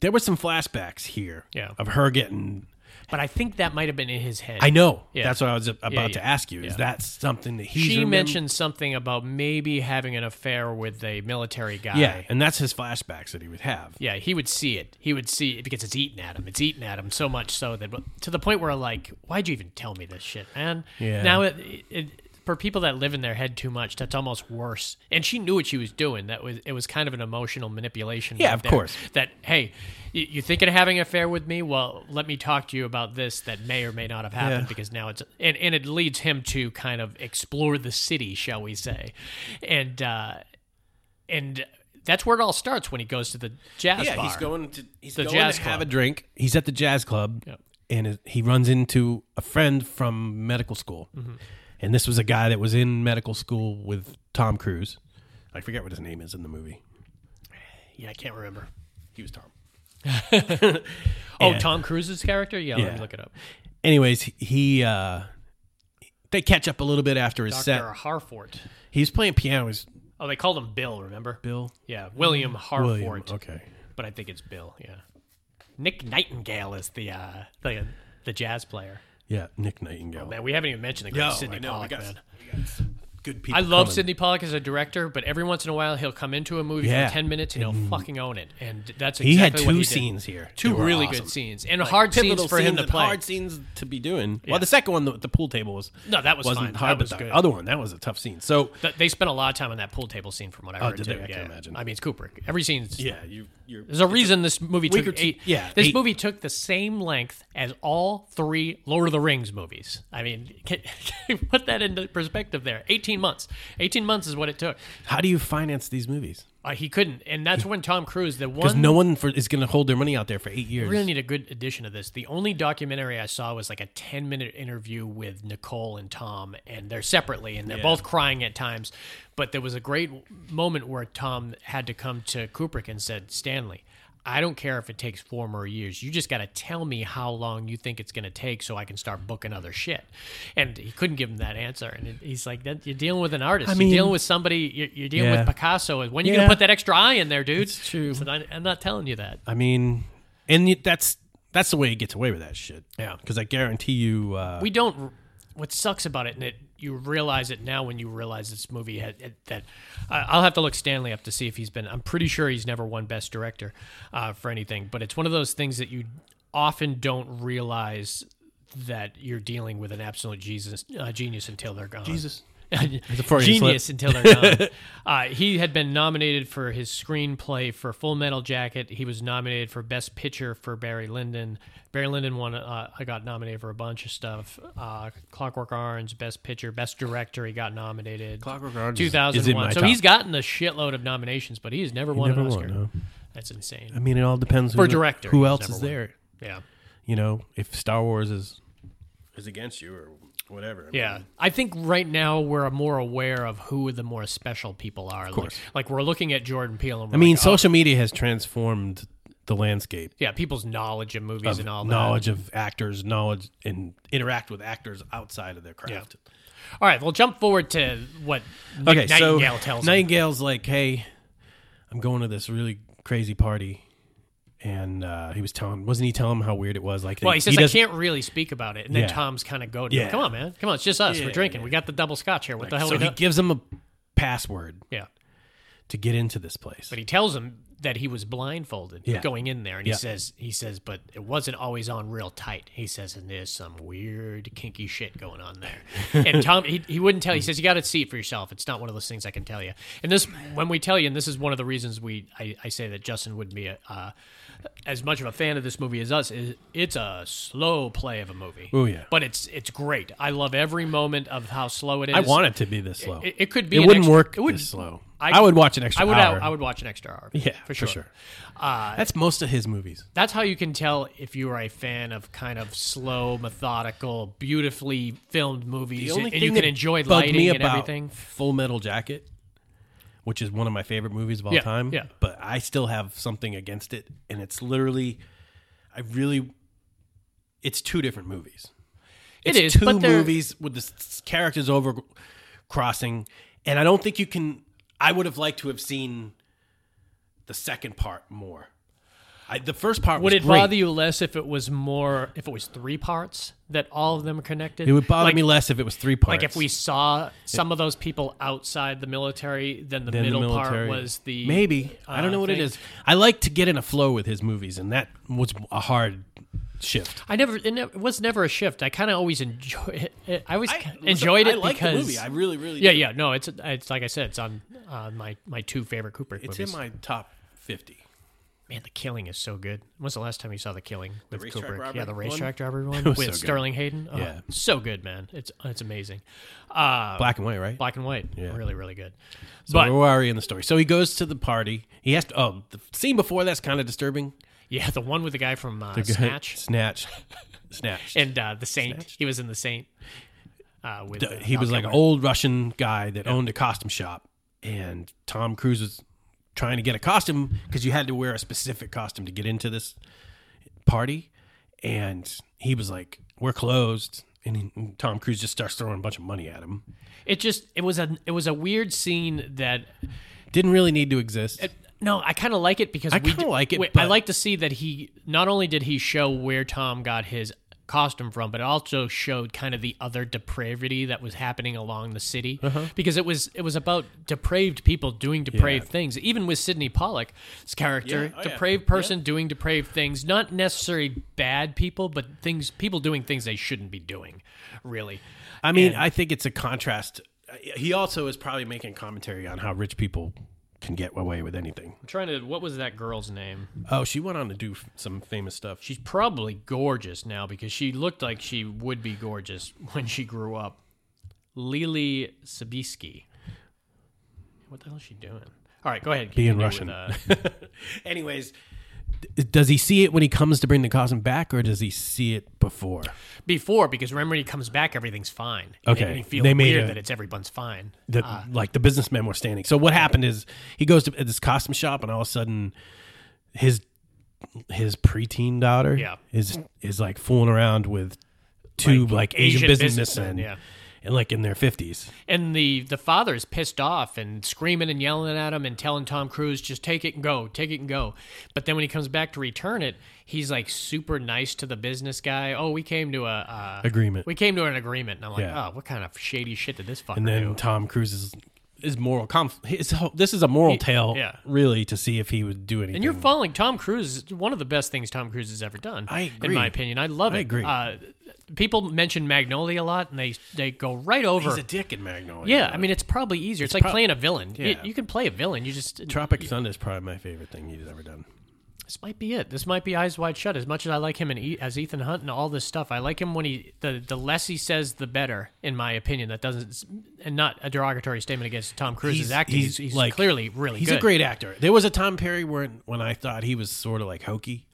there were some flashbacks here. Yeah. Of her getting. but I think that might have been in his head. I know. Yeah. That's what I was about Yeah, to ask you. Is Yeah. that something that he? she remem- mentioned something about maybe having an affair with a military guy. Yeah, and that's his flashbacks that he would have. Yeah, he would see it. He would see it because it's eating at him. It's eating at him so much so that to the point where like, why'd you even tell me this shit, man? Yeah. Now it, it for people that live in their head too much, that's almost worse. And she knew what she was doing. That was it was kind of an emotional manipulation. Yeah, right of there. course. That hey, you, you thinking of having an affair with me? Well, let me talk to you about this that may or may not have happened Yeah. because now it's and and it leads him to kind of explore the city, shall we say, and. uh and that's where it all starts when he goes to the jazz yeah, bar. he's going to he's The going jazz to have club. a drink. He's at the jazz club, Yep. and he runs into a friend from medical school. Mm-hmm. And this was a guy that was in medical school with Tom Cruise. I forget what his name is in the movie. Yeah, I can't remember. He was Tom. (laughs) Oh, And- Tom Cruise's character? Yeah, let me look it up. Anyways, he uh they catch up a little bit after his Dr. set. Harford. He was playing piano. He's Oh, they called him Bill, remember? Bill Yeah, William Harford. William. Okay. But I think it's Bill, yeah. Nick Nightingale is the uh the, the jazz player. Yeah, Nick Nightingale. Oh, man, we haven't even mentioned the great Yo, Sidney I we Pollack, got- man. we got some good people. I love coming. Sydney Pollack as a director, but every once in a while he'll come into a movie Yeah. for ten minutes and he'll mm-hmm. fucking own it, and that's He exactly had what two he scenes here. two really awesome. good scenes, and hard scenes for him to play. Hard scenes to be doing. Yeah. Well, the second one, the, the pool table was No, that was wasn't fine. hard, That but was the good. other one that was a tough scene. So Th- They spent a lot of time on that pool table scene, from what I Oh, heard. did too. they? I can yeah. imagine. I mean, it's Kubrick. Every scene's yeah, you There's a reason this movie took eight. yeah, this eight- movie took the same length as all three Lord of the Rings movies. I mean, (laughs) can, can put that into perspective there. Eighteen months. Eighteen months is what it took. How do you finance these movies? Uh, he couldn't, and that's when Tom Cruise, the Because one no one for, is going to hold their money out there for eight years. we really need a good edition of this. The only documentary I saw was like a 10 minute interview with Nicole and Tom, and they're separately, and they're Yeah. both crying at times. But there was a great moment where Tom had to come to Kubrick and said, Stanley, I don't care if it takes four more years. You just got to tell me how long you think it's going to take so I can start booking other shit. And he couldn't give him that answer. And it, he's like, that, You're dealing with an artist. I mean- you're dealing with somebody, you're, you're dealing Yeah. with Picasso. When are you Yeah. going to put that extra eye in there, dude? It's true. I I'm not telling you that. I mean, and that's that's the way he gets away with that shit. Yeah. Because I guarantee you, uh, we don't what sucks about it and it you realize it now when you realize this movie had that I i'll have to look stanley up to see if he's been i'm pretty sure he's never won best director uh, for anything but it's one of those things that you often don't realize that you're dealing with an absolute jesus uh, genius until they're gone Jesus. (laughs) genius Freudian until they're gone. (laughs) uh, he had been nominated for his screenplay for Full Metal Jacket. He was nominated for Best Picture for Barry Lyndon. Barry Lyndon won. Uh, I got nominated for a bunch of stuff. Uh, Clockwork Orange, Best Picture, Best Director. He got nominated. Clockwork Orange is- is in 2001. so top. he's gotten a shitload of nominations, but he has never won never an won, Oscar. no. That's insane. I mean, it all depends For who, director, who else is won. there. yeah. You know, if Star Wars is is against you, or whatever. I Yeah, mean, I think right now we're more aware of who the more special people are. Of course. Like, like we're looking at Jordan Peele. I mean, like, oh, social media has transformed the landscape yeah, people's knowledge of movies of and all that. knowledge of actors, knowledge and interact with actors outside of their craft. Yeah. All right, we'll jump forward to what Nick Okay, so Nightingale tells him. Nightingale's like, "Hey, I'm going to this really crazy party," and uh, he was telling, wasn't he telling him how weird it was? Like, Well, he says I can't really speak about it, and then Yeah. Tom's kind of him. Yeah. Come on, man. Come on, it's just us. Yeah, We're drinking. We got the double scotch here. What the hell? So we he do? gives him a password yeah, to get into this place. but he tells him that he was blindfolded Yeah. going in there, and Yeah. he says, he says, but it wasn't always on real tight. He says, and there's some weird kinky shit going on there. (laughs) and Tom, he, he wouldn't tell. He says, you got to see it for yourself. It's not one of those things I can tell you. And this, when we tell you, and this is one of the reasons we, I, I say that Justin wouldn't be a. Uh, as much of a fan of this movie as us, is it's a slow play of a movie. Oh, yeah. but it's it's great. I love every moment of how slow it is. I want it to be this slow. It, it could be. It wouldn't extra- work It would this slow. I- I, would watch an extra I would. Uh, hour. I would watch an extra hour. Yeah, for sure. for sure. Uh, that's most of his movies. That's how you can tell if you are a fan of kind of slow, methodical, beautifully filmed movies, and you can enjoy bugged lighting me and about everything. Full Metal Jacket, which is one of my favorite movies of all Yeah, time. yeah. But I still have something against it, and it's literally, I really, it's two different movies. It It's is, two but they're- movies with the s- characters over crossing, and I don't think you can. I would have liked to have seen the second part more. I, the first part Would was it great. bother you less if it was more if it was three parts that all of them are connected? It would bother like, me less if it was three parts. Like if we saw some of those people outside the military, then the than the middle part was the maybe I don't uh, know what thing. it is. I like to get in a flow with his movies, and that was a hard shift. I never it, was never a shift. I kind of always enjoy it. I always I- enjoyed it I like because the movie. I really, really. yeah, yeah. No, it's it's like I said, it's on uh, my my two favorite Kubrick It's movies. in my top fifty. Man, The Killing is so good. When's the last time you saw The Killing with racetrack Kubrick? robbery yeah, the one? racetrack robbery (laughs) one with so. Sterling Hayden. Oh, Yeah. so good, man. It's it's amazing. Uh, Black and white, right? black and white, Yeah. really, really good. So but where are we in the story? So he goes to the party. He has to. Oh, the scene before that's kind of disturbing. yeah, the one with the guy from uh, The guy- Snatch Snatch, Snatch. (laughs) and uh, the Saint. He was in the Saint. Uh, with uh, he was Val like an old Russian guy that owned a costume shop, and Tom Cruise was trying to get a costume because you had to wear a specific costume to get into this party, and he was like, "We're closed," and, he, and Tom Cruise just starts throwing a bunch of money at him. It just it was a it was a weird scene that Didn't really need to exist. No, I kind of like it because I kinda like it, we- I like to see that he not only did he show where Tom got his costume from, but it also showed kind of the other depravity that was happening along the city Uh-huh. because it was it was about depraved people doing depraved things. Even with Sydney Pollack's character, Yeah, oh, yeah. depraved person doing depraved things, not necessarily bad people, but things people doing things they shouldn't be doing. Really, I mean, And- I think it's a contrast. He also is probably making commentary on how rich people can get away with anything. I'm trying to. What was that girl's name? Oh, she went on to do f- some famous stuff. She's probably gorgeous now because she looked like she would be gorgeous (laughs) when she grew up. Leelee Sobieski. What the hell is she doing? All right, go ahead. Being continue Russian. with, uh, (laughs) (laughs) Anyways, does he see it when he comes to bring the costume back, or does he see it before? before, because remember when he comes back, everything's fine. And Okay, he feels they made weird a- that it's everyone's fine. The, Uh, like the businessmen were standing. So what happened is he goes to this costume shop, and all of a sudden, his his preteen daughter Yeah. is is like fooling around with two Like like, Asian, Asian businessmen, businessmen, yeah. And like in their fifties. And the the father's pissed off and screaming and yelling at him and telling Tom Cruise just take it and go, take it and go. But then when he comes back to return it, he's like super nice to the business guy. Oh, we came to a uh, Agreement. We came to an agreement. And I'm like, Yeah. oh, what kind of shady shit did this fucker And then do? Tom Cruise is is moral conf- his, this is a moral tale yeah. really to see if he would do anything And you're following Tom Cruise. is One of the best things Tom Cruise has ever done. I agree. In my opinion, I love I it. agree. Uh, people mention Magnolia a lot, and they they go right over. he's a dick in Magnolia yeah, I mean, it's probably easier. It's, like prob- playing a villain. You- Yeah. You, can play a villain. You just Tropic Thunder is probably my favorite thing he's ever done This might be it. This might be Eyes Wide Shut. As much as I like him and E- as Ethan Hunt and all this stuff, I like him when he the the less he says, the better. In my opinion, that doesn't and not a derogatory statement against Tom Cruise's acting. He's, he's, clearly really he's good. a great actor there was a Tom Perry where when I thought he was sort of like hokey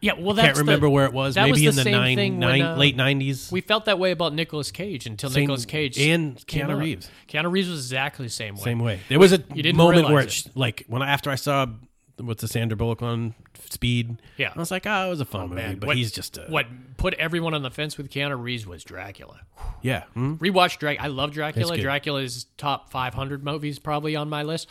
Yeah, well, that's Can't remember the, where it was. Maybe was in the nine, nine when, uh, late nineties. We felt that way about Nicolas Cage until Same- Nicolas Cage and Keanu out. Reeves. Keanu Reeves was exactly the same way. Same way. There was a moment where, it, sh- like, when after I saw what's the Sandra Bullock on Speed, Yeah. I was like, oh, it was a fun movie, Man, but what- he's just a What put everyone on the fence with Keanu Reeves was Dracula. (sighs) yeah. hmm? Rewatch Dracula. I love Dracula. Dracula is top 500 movies probably on my list.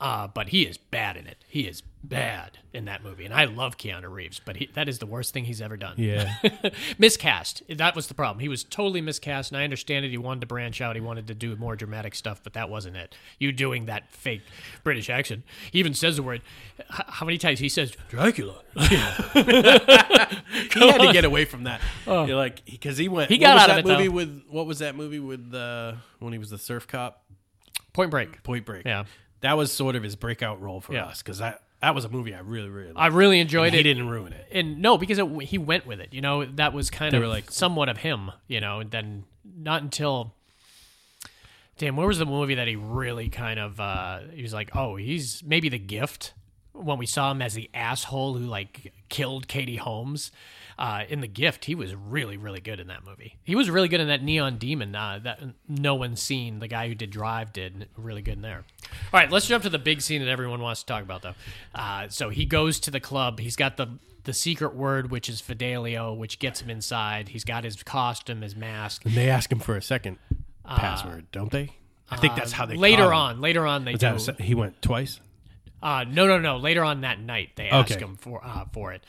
Uh, but he is bad in it. He is bad in that movie. And I love Keanu Reeves, but he, that is the worst thing he's ever done. Yeah. (laughs) miscast. That was the problem. He was totally miscast, and I understand it. He wanted to branch out. He wanted to do more dramatic stuff, but that wasn't it. You doing that fake British accent. He even says the word. How many times he says Dracula? (laughs) he had to get away from that. Oh. You're like because he went. He got out of that it, though. movie with what was that movie with uh, when he was the surf cop? Point Break. Point Break. Yeah. that was sort of his breakout role for Yeah. us because that that was a movie I really really. Liked. I really enjoyed he it. He didn't ruin it. and no, because it, he went with it. You know, that was kind They of like- somewhat of him. You know, and then not until. Damn, where was the movie that he really kind of? uh He was like, oh, he's maybe the gift when we saw him as the asshole who like killed Katie Holmes. Uh, in the gift, he was really, really good in that movie. He was really good in that Neon Demon uh, that no one's seen. The guy who did Drive did really good in there. All right, let's jump to the big scene that everyone wants to talk about, though. Uh, so he goes to the club. He's got the the secret word, which is Fidelio, which gets him inside. He's got his costume, his mask. And they ask him for a second password, don't they? I think that's how they Uh, later on, later on, they do. a he went twice. Uh, no, no, no. Later on that night, they ask Okay. him for uh, for it.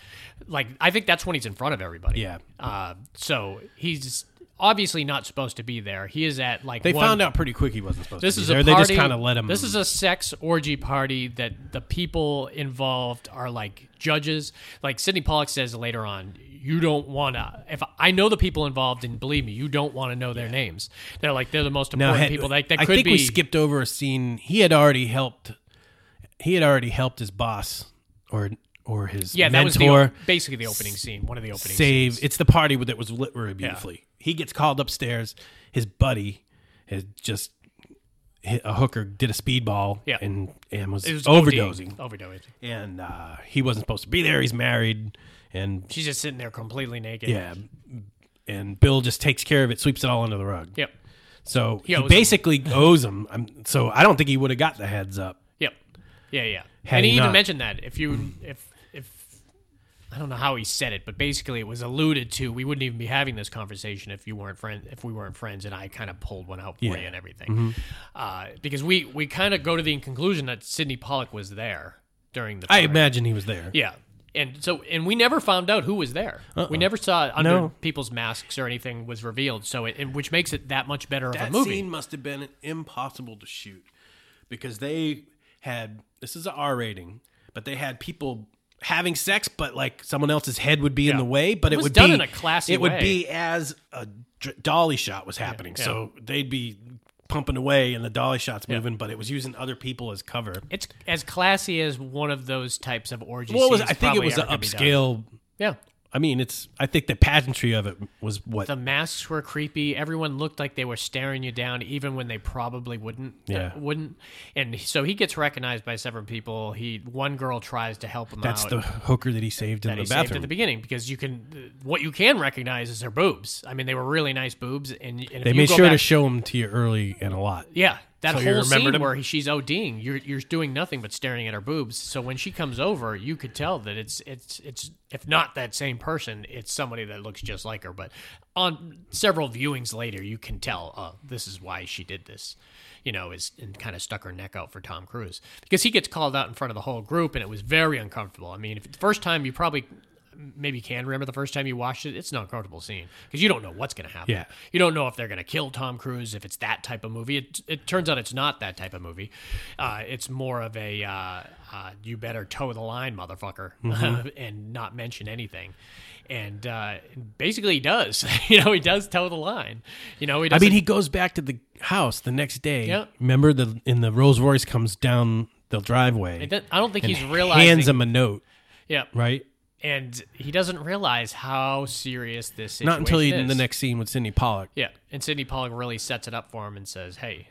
Like I think that's when he's in front of everybody. Yeah. Uh, so he's obviously not supposed to be there. He is at like They one- found out pretty quick he wasn't supposed This to be is there. a they just kind of let him. This is a sex orgy party that the people involved are like judges. Like Sydney Pollack says later on, you don't want to. If I know the people involved, and believe me, you don't want to know their names. They're like they're the most now. important had- people. Like that I could think be. we skipped over a scene. He had already helped. He had already helped his boss or or his yeah, that was the, basically the opening scene. One of the opening save. scenes. It's the party that was lit very beautifully. He gets called upstairs. His buddy has just hit a hooker did a speedball Yeah. and and was, was overdosing. ODing. Overdosing. and uh, he wasn't supposed to be there. He's married, and She's just sitting there completely naked. yeah, and Bill just takes care of it, sweeps it all under the rug. Yep. So he, him. basically owes him. I'm, so I don't think he would have got the heads up. Yep. Yeah, yeah. Had and he, he even not. mentioned that if you if if I don't know how he said it, but basically it was alluded to. We wouldn't even be having this conversation if you weren't friend if we weren't friends, and I kind of pulled one out for Yeah. Mm-hmm. you and everything, uh, because we we kind of go to the conclusion that Sydney Pollack was there during the. I imagine he was there. Yeah. And so, and we never found out who was there. We never saw under No. people's masks or anything was revealed. So, it, and which makes it that much better of a movie. scene must have been impossible to shoot because they had this is an R rating, but they had people having sex, but like someone else's head would be in the way. But It it, was would done be in a classy It would be as a dolly shot was happening, yeah. so they'd be pumping away and the dolly shots moving, but it was using other people as cover. It's as classy as one of those types of orgies. Well, was, I think it was an ever could be done. upscale. Yeah. I mean, it's. I think the pageantry of it was what. The masks were creepy. Everyone looked like they were staring you down, even when they probably wouldn't. uh, Yeah. wouldn't. And so he gets recognized by several people. He one girl tries to help him that's out. the hooker that he saved in the he saved at the beginning because you can what you can recognize is her boobs. I mean, they were really nice boobs, and, and they made sure to show them to you early and a lot. Yeah, that So whole scene him? where he, she's oh, ODing, you're you're doing nothing but staring at her boobs. So when she comes over, you could tell that it's it's it's if not that same person, it's somebody that looks just like her. But on several viewings later, you can tell, oh, this is why she did this. You know, is and kind of stuck her neck out for Tom Cruise because he gets called out in front of the whole group, and it was very uncomfortable. I mean, if the first time you probably maybe can remember the first time you watched it, it's an uncomfortable scene because you don't know what's going to happen. Yeah. You don't know if they're going to kill Tom Cruise, if it's that type of movie. It, it turns out it's not that type of movie. Uh, it's more of a uh, uh, you better toe the line, motherfucker, (laughs) Mm-hmm. and not mention anything. And uh, basically, he does. (laughs) you know, he does toe the line. You know, he I mean, he goes back to the house the next day. Yeah. Remember the in the Rolls Royce comes down the driveway. I don't think he's realizing. hands him a note, yeah, right? And he doesn't realize how serious this situation Not until he is. in the next scene with Sydney Pollack. Yeah, and Sydney Pollack really sets it up for him and says, "Hey,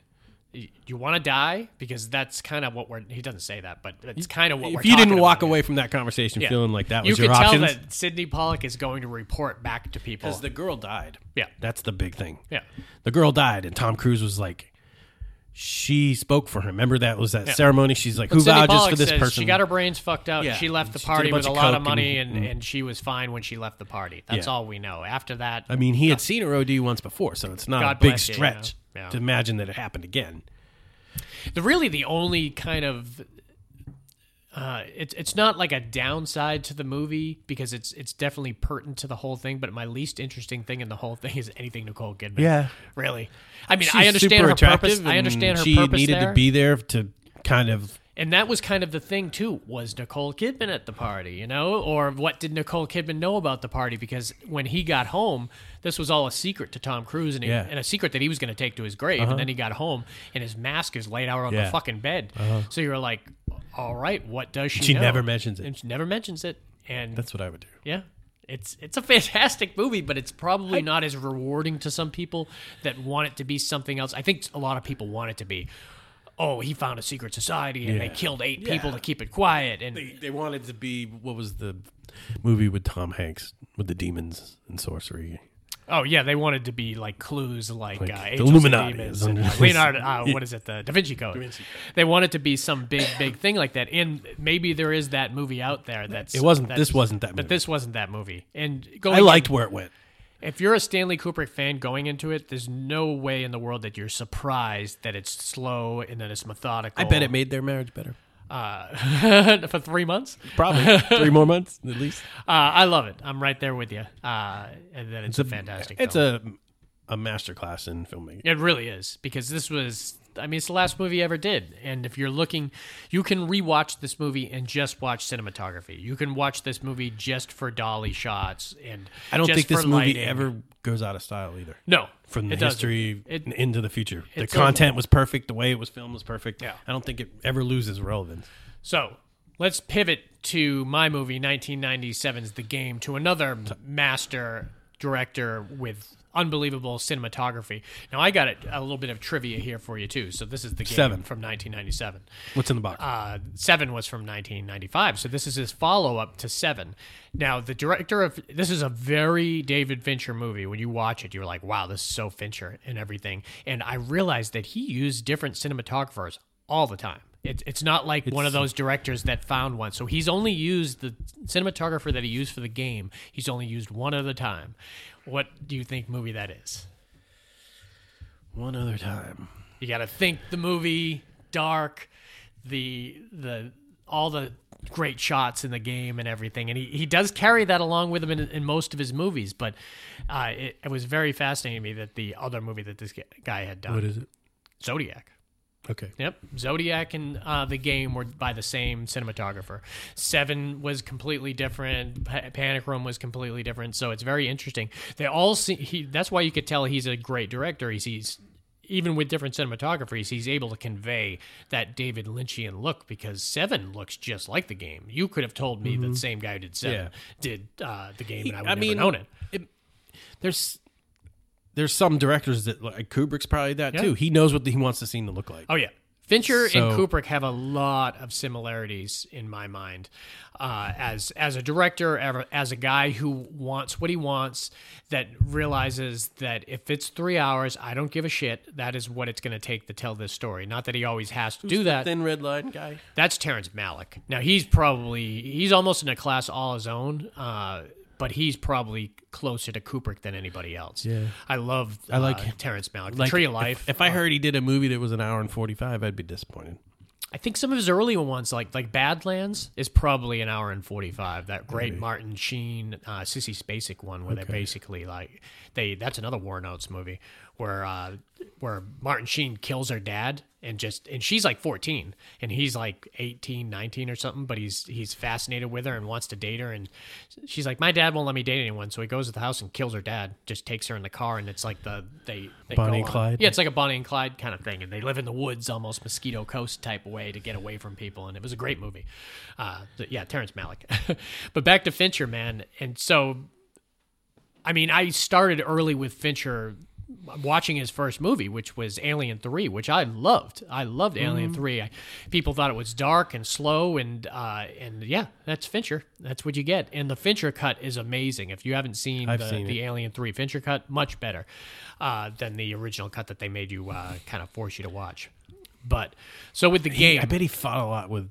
you want to die because that's kind of what we're. He doesn't say that, but it's kind of what we're. If you didn't walk about away here. from that conversation Yeah. feeling like that was you was can your tell that Sydney Pollack is going to report back to people. because the girl died. Yeah. that's the big thing. yeah, The girl died, and Tom Cruise was like, she spoke for him. Remember that was that Yeah. ceremony? She's like, But who vouches for this person? She got her brains fucked out. Yeah. She left the She did a party with a lot of money, and- and, mm. and she was fine when she left the party. That's Yeah. all we know. After that, I mean, he had seen her OD once before, so it's not God a big bless you, you stretch know? To imagine that it happened again. the really the only kind of uh, it's it's not like a downside to the movie because it's it's definitely pertinent to the whole thing. But my least interesting thing in the whole thing (laughs) is anything Nicole Kidman. Yeah. really. I mean, She's I understand her purpose. I understand her she purpose needed there. to be there to kind of And that was kind of the thing too. Was Nicole Kidman at the party, you know, or what did Nicole Kidman know about the party? Because when he got home, this was all a secret to Tom Cruise, and, he, Yeah. Uh-huh. and a secret that he was going to take to his grave. And then he got home, and his mask is laid out on Yeah. Uh-huh. the fucking bed. So you're like, "All right, what does she?" She know? never mentions it. And she never mentions it. And That's what I would do. yeah. It's it's a (laughs) fantastic movie, but it's probably not as rewarding to some people that want it to be something else. I think a lot of people want it to be, oh, he found a secret society and they killed eight people to keep it quiet. And They, they wanted to be what was the movie with Tom Hanks with the demons and sorcery? oh yeah, they wanted to be like clues, like, Like uh, the Angels and Illuminati Demons is and, uh, under- Leonardo. (laughs) Uh, what is it? The Da Vinci Code. They wanted to be some big big thing like that. And maybe there is that movie out there that's It wasn't- that's- this wasn't that But this wasn't that movie. And going I liked in- where it went. If you're a Stanley Kubrick fan going into it, there's no way in the world that you're surprised that it's slow and that it's methodical. I bet it made their marriage better. uh, (laughs) for three months. Probably (laughs) three more months at least. Uh, I love it. I'm right there with you. Uh, and then it's, a fantastic. It's film. a a masterclass in filmmaking. It really is because this was. I mean, it's the last movie I ever did. And if you're looking, you can rewatch this movie and just watch cinematography. You can watch this movie just for dolly shots and. I don't just think this movie lighting. ever goes out of style either. No, From the history It- into the future, the content was perfect. The way it was filmed was perfect. Yeah. I don't think it ever loses relevance. So let's pivot to my movie, 1997's The Game, to another master director with unbelievable cinematography. Now, I got a, a little bit of trivia here for you, too. So this is The Game Seven. from 1997. What's in the box? Uh, Seven was from 1995, so this is his follow up to Seven. Now, the director of this is a very David Fincher movie. When you watch it, you're like, "Wow, this is so Fincher and everything." And I realized that he used different cinematographers all the time. It, it's not like one of those directors that found one. So he's only used the cinematographer that he used for the game. He's only used one a time. What do you think movie that is? One other time. You got to think the movie dark, the the all the great shots in the game and everything, and he, he does carry that along with him in, in most of his movies. But uh, it, it was very fascinating to me that the other movie that this guy had done, What is it? Zodiac. Okay. Yep, Zodiac and uh, the game were by the same cinematographer. Seven was completely different. Pa- Panic Room was completely different. So it's very interesting. They all see. He, that's why you could tell he's a great director. He's, he's even with different cinematographers, he's able to convey that David Lynchian look because Seven looks just like the game. You could have told me that the same guy who did Seven Yeah. did uh, the game, and I would I never mean, known it. There's there's some directors that like Kubrick's probably that Yeah. too. He knows what he wants the scene to look like. Oh yeah, Fincher So- and Kubrick have a lot of similarities in my mind. Uh, as as a director, as a guy who wants what he wants, that realizes that if it's three hours, I don't give a shit. That is what it's going to take to tell this story. Not that he always has to do that. Thin red line guy. That's Terrence Malick. Now he's probably he's almost in a class all his own. Uh, but he's probably closer to Kubrick than anybody else. Yeah. I love I like- uh, Terrence Malick. Like Tree of if- Life. If, I heard he did a movie that was an hour and forty five, I'd be disappointed. I think some of his earlier ones, like like Badlands, is probably an hour and forty five. That great Martin Sheen, uh, Sissy Spacek one, where they basically like they that's another War Notes movie where uh, where Martin Sheen kills her dad and just and she's like 14 and he's like 18 19 or something but he's he's fascinated with her and wants to date her. And she's like my dad won't let me date anyone. So he goes to the house and kills her dad just takes her in the car and it's like the they, they Bonnie and Clyde? yeah it's like a Bonnie and Clyde kind of thing. And they live in the woods almost mosquito coast type way to get away from people. And it was a great movie. Uh yeah Terrence Malick. (laughs) But back to Fincher man. And so I mean, I started early with Fincher watching his first movie, which was Alien Three, which I loved. I loved Mm-hmm. Alien Three. I, people thought it was dark and slow, and uh, and yeah, that's Fincher. That's what you get. And the Fincher cut is amazing. If you haven't seen I've the, seen the. Alien Three Fincher cut, much better uh, than the original cut that they made you uh, kind of force you to watch. But so with the He- game, I bet he fought a lot with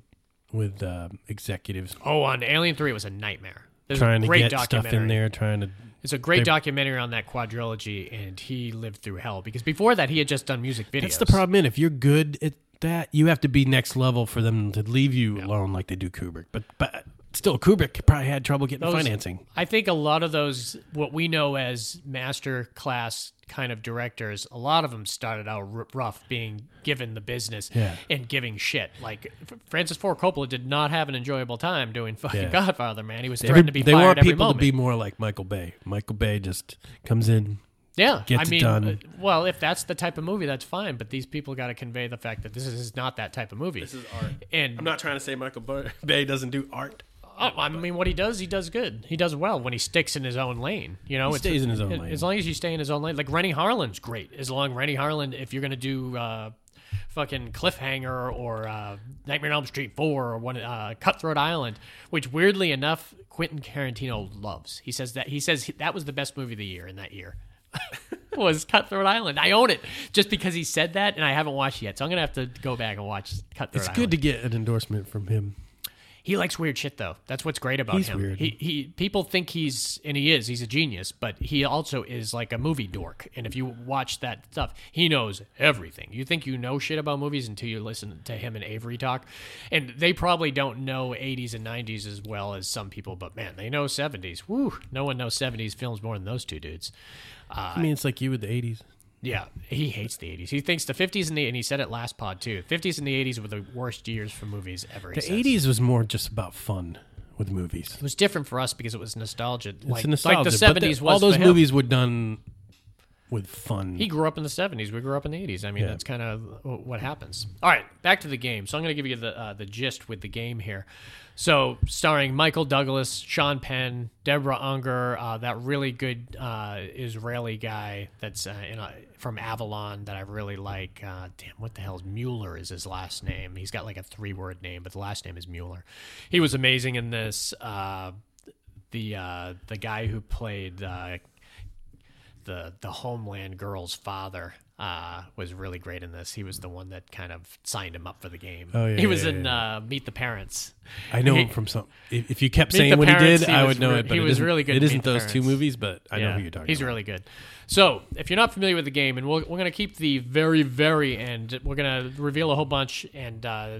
with uh, executives oh, on Alien Three, it was a nightmare. There's trying a to get stuff in there, trying to. It's a great They- documentary on that quadrilogy, and he lived through hell because before that he had just done music videos. That's the problem. In if you're good at that, you have to be next level for them to leave you alone, like they do Kubrick. But but still, Kubrick probably had trouble getting Those- financing. I think a lot of those, what we know as master class kind of directors, a lot of them started out r- rough, being given the business Yeah. and giving shit. Like F- Francis Ford Coppola did not have an enjoyable time doing (laughs) fucking Yeah. Godfather. Man, he was They, threatened to be they fired want every people moment. to be more like Michael Bay. Michael Bay just comes in. Yeah, Gets I it mean, done. uh, well, if that's the type of movie, that's fine. But these people got to convey the fact that this is not that type of movie. This is art. And I'm not trying to say Michael Bay doesn't do art. Oh, I mean, what he does, he does good. He does well when he sticks in his own lane. You know, He stays in his own lane. As long as you stay in his own lane, like Renny Harlin's great. As long Rennie Harlan, if you're gonna do uh, fucking Cliffhanger or uh, Nightmare on Elm Street Four or one uh, Cutthroat Island, which weirdly enough, Quentin Tarantino loves. He says that he says that was the best movie of the year in that year. (laughs) was Cutthroat Island. I own it just because he said that, and I haven't watched it yet. So I'm gonna have to go back and watch Cutthroat Island. It's Island. good to get an endorsement from him. He likes weird shit though. That's what's great about He's him. weird. He he people think he's and he is, he's a genius, but he also is like a movie dork. And if you watch that stuff, he knows everything. You think you know shit about movies until you listen to him and Avary talk. And they probably don't know 80s and 90s as well as some people, but man, they know 70s. Woo, no one knows 70s films more than those two dudes. I mean, it's like you with the '80s. Yeah, he hates the 80s. He thinks the 50s and the and he said it last pod too. 50s and the 80s were the worst years for movies ever. The says. '80s was more just about fun with movies. It was different for us because it was nostalgia. Like, it's nostalgia. like the but seventies was all those movies were done with fun. He grew up in the seventies. We grew up in the eighties. I mean, Yeah. that's kind of what happens. All right, back to the game. So I'm going to give you the uh, the gist with the game here. So starring Michael Douglas, Sean Penn, Deborah Unger, uh, that really good uh, Israeli guy that's uh, in a, from Avalon that I really like. Uh, damn, what the hell is Mueller? Is his last name? He's got like a three word name, but the last name is Mueller. He was amazing in this. Uh, the uh, the guy who played uh, the the Homeland girl's father uh, was really great in this. He was the one that kind of signed him up for the game. Oh, yeah, he was yeah, in yeah. Uh, Meet the Parents. I know He- him from some. If, if you kept Meet saying what he did, he I would know re- it. But he it was really good It isn't those two movies, but I know who you're talking He's about. really good. So, if you're not familiar with the game, and we're, we're going to keep the very, very end, we're going to reveal a whole bunch, and uh,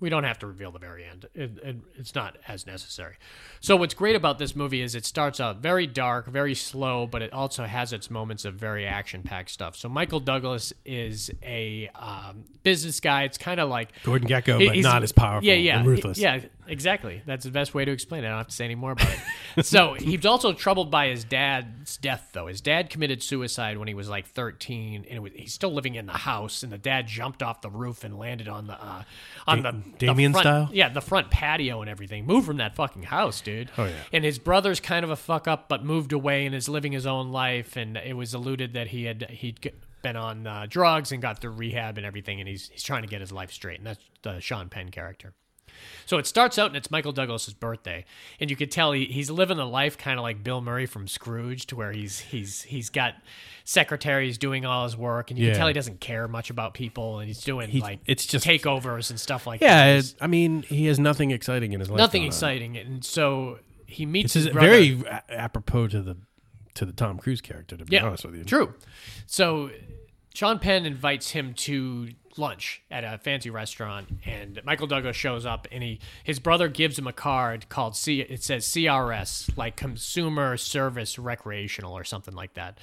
we don't have to reveal the very end. It, it, it's not as necessary. So, what's great about this movie is it starts out very dark, very slow, but it also has its moments of very action packed stuff. So, Michael Douglas is a um, business guy. It's kind of like Gordon Gekko, but not as powerful Yeah, yeah, and ruthless. Yeah, exactly. That's the best way to explain it. I don't have to say any more about it. (laughs) so he's also troubled by his dad's death, though. His dad committed suicide when he was like 13, and it was, he's still living in the house. And the dad jumped off the roof and landed on the uh, on the Damien front, style? Yeah, the front patio and everything. Moved from that fucking house, dude. Oh, yeah. And his brother's kind of a fuck up, but moved away and is living his own life. And it was alluded that he had he'd g- been on uh, drugs and got through rehab and everything, and he's he's trying to get his life straight. And that's the Sean Penn character. So it starts out and it's Michael Douglas's birthday, and you could tell he, he's living a life kind of like Bill Murray from Scrooge, to where he's he's he's got secretaries doing all his work, and you Yeah. can tell he doesn't care much about people, and he's doing He's- like it's just- takeovers and stuff like Yeah, that. it, I mean, he has nothing exciting in his life. nothing going on. exciting, and so he meets This is very a- apropos to the to the Tom Cruise character. To be yeah, honest with you, true. So Sean Penn invites him to lunch at a fancy restaurant, and Michael Douglas shows up, and he his brother gives him a card called C. It says CRS, like Consumer Service Recreational or something like that,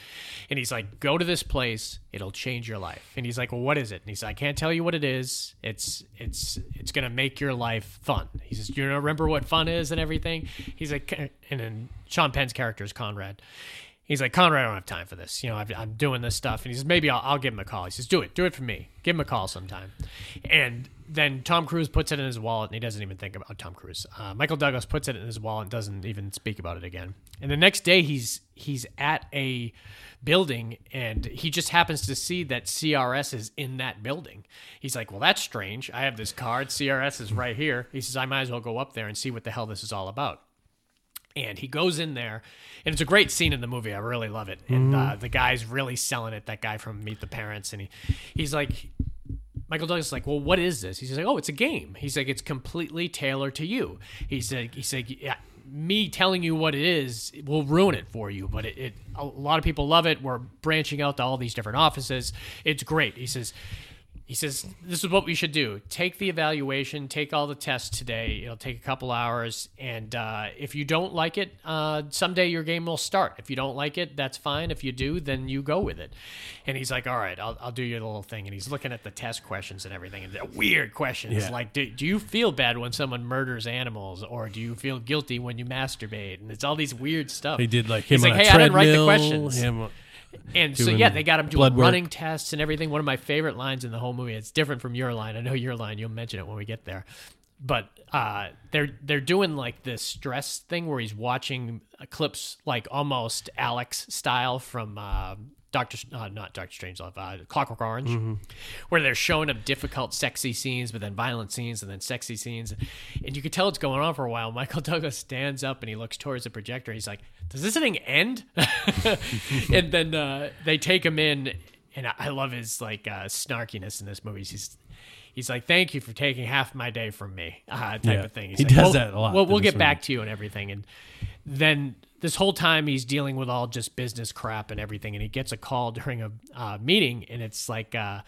and he's like, "Go to this place, it'll change your life." And he's like, "Well, what is it?" And he's like, "I can't tell you what it is. It's it's it's gonna make your life fun." He says, "You remember what fun is and everything?" He's like, and then Sean Penn's character is Conrad. He's like, Conrad, I don't have time for this. You know, I've, I'm doing this stuff. And he says, maybe I'll, I'll give him a call. He says, do it. Do it for me. Give him a call sometime. And then Tom Cruise puts it in his wallet and he doesn't even think about Tom Cruise. Uh, Michael Douglas puts it in his wallet and doesn't even speak about it again. And the next day, he's he's at a building and he just happens to see that CRS is in that building. He's like, "Well, that's strange. I have this card. CRS is right here." He says, "I might as well go up there and see what the hell this is all about." And he goes in there, and it's a great scene in the movie. I really love it. And uh, the guy's really selling it. That guy from Meet the Parents, and he, he's like, Michael Douglas is like, well, what is this? He's like, oh, it's a game. He's like, it's completely tailored to you. He said, he said, yeah, me telling you what it is will ruin it for you. But it, it, a lot of people love it. We're branching out to all these different offices. It's great. He says, he says, this is what we should do. Take the evaluation, take all the tests today. It'll take a couple hours. And uh, if you don't like it, uh, someday your game will start. If you don't like it, that's fine. If you do, then you go with it. And he's like, all right, I'll, I'll do your little thing. And he's looking at the test questions and everything. And weird questions Yeah. like, do, do you feel bad when someone murders animals? Or do you feel guilty when you masturbate? And it's all these weird stuff. They did like him He's on like, a hey, I didn't write the questions. him- And so yeah, they got him doing work. running tests and everything. One of my favorite lines in the whole movie. It's different from your line. I know your line. You'll mention it when we get there. But uh, they're they're doing like this stress thing where he's watching clips like almost Alex style from uh, Doctor uh, not Doctor Strangelove, uh, Clockwork Orange, Mm-hmm. where they're showing up difficult, sexy scenes, but then violent scenes, and then sexy scenes, and you can tell it's going on for a while. Michael (laughs) Douglas stands up and he looks towards the projector. He's like, "Does this thing end?" (laughs) and then uh, they take him in, and I- love his like uh, snarkiness in this movie. He's he's like, "Thank you for taking half my day from me," uh, type Yeah. of thing. He's He like, does "We'll- that a lot We'll, we'll get back movie. to you and everything, and then this whole time he's dealing with all just business crap and everything, and he gets a call (laughs) during a uh, meeting, and it's like. Uh,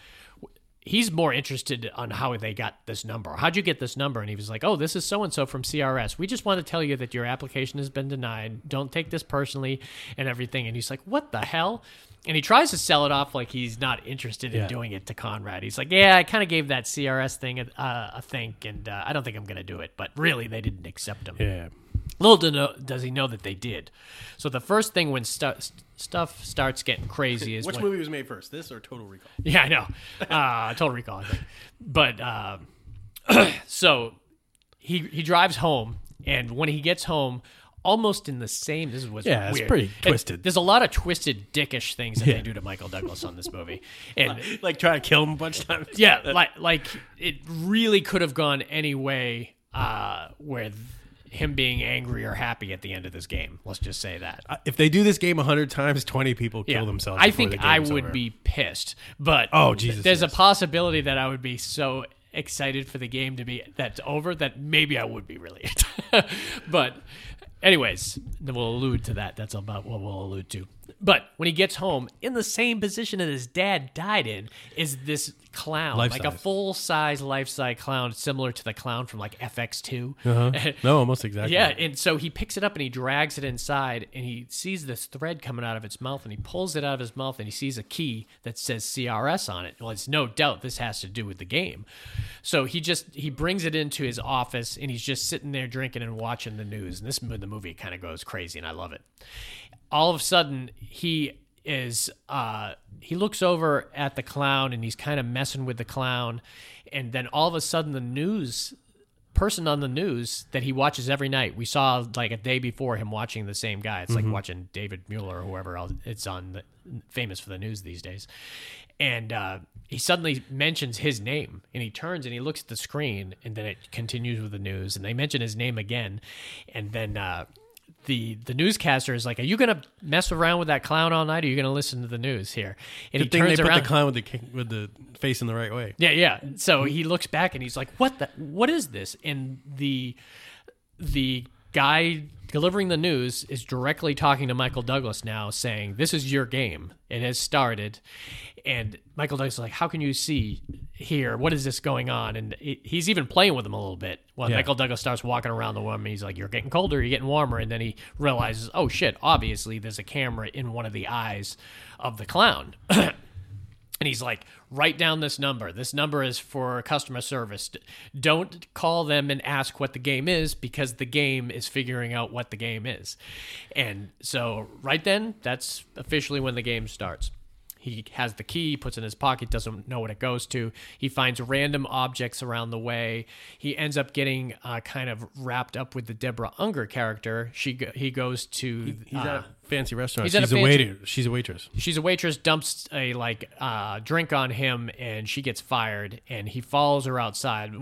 He's more interested on how they got this number. How'd you get this number? And he was like, "Oh, this is so and so from CRS. We just want to tell you that your application has been denied. Don't take this personally, and everything." And he's like, "What the hell?" And he tries to sell it off like he's not interested in Yeah. doing it to Conrad. He's like, "Yeah, I kind of gave that CRS thing a, uh, a think, and uh, I don't think I'm going to do it." But really, they didn't accept him. Yeah. Little do know, does he know that they did. So the first thing when stu- stuff starts getting crazy is Which when, movie was made first, this or Total Recall? (laughs) yeah, I know. Uh, Total Recall, But uh, (clears throat) so he he drives home, and when he gets home, almost in the same. This is what's Yeah, it's pretty And twisted. there's a lot of twisted, dickish things that Yeah. they do to Michael Douglas on this movie, (laughs) and Like trying to kill him a bunch of times. yeah, (laughs) like like it really could have gone any way uh, with him being angry or happy at the end of this game. Let's just say that. Uh, If they do this game a hundred times, twenty people kill Yeah. themselves. I think I would over. be pissed, but Oh, Jesus, there's yes. a possibility that I would be so excited for the game to be that's over that maybe I would be really. (laughs) but, anyways, we'll allude to that. That's about what we'll allude to. But when he gets home, in the same position that his dad died in, is this clown, Life like a full size, life size clown, similar to the clown from like FX2. Uh-huh. (laughs) No, almost exactly. Yeah, and so he picks it up and he drags it inside and he sees this thread coming out of its mouth and he pulls it out of his mouth and he sees a key that says CRS on it. Well, it's no doubt this has to do with the game. So he just he brings it into his office and he's just sitting there drinking and watching the news. And this the movie kind of goes crazy and I love it. All of a sudden he is uh he looks over at the clown and he's kind of messing with the clown and then all of a sudden the news person on the news that he watches every night. We saw like a day before him watching the same guy. It's like watching David Mueller or whoever else it's on the, famous for the news these days. And uh, he suddenly mentions his name and he turns and he looks at the screen and then it continues with the news and they mention his name again and then uh, the the newscaster is like, "Are you gonna mess around with that clown all night? Or are you gonna listen to the news here?" And Good thing they turns around. the clown with the with the face in the right way. Yeah, yeah. So he looks back and he's like, "What the? What is this?" And the the guy delivering the news is directly talking to Michael Douglas now, saying, "This is your game. It has started." And Michael Douglas is like, "How can you see here? What is this going on?" And he's even playing with him a little bit. When Yeah. Michael Douglas starts walking around the room, and he's like, "You're getting colder. You're getting warmer." And then he realizes, "Oh shit! Obviously, there's a camera in one of the eyes of the clown." (clears throat) And he's like, write down this number. This number is for customer service. Don't call them and ask what the game is because the game is figuring out what the game is. And so, right then, that's officially when the game starts. He has the key, puts it in his pocket, doesn't know what it goes to. He finds random objects around the way. He ends up getting uh, kind of wrapped up with the Deborah Unger character. She he goes to He's uh, at a fancy restaurant. he's she's a a, fancy- waiter. She's a waitress. she's a waitress dumps a like uh, drink on him and she gets fired and he follows her outside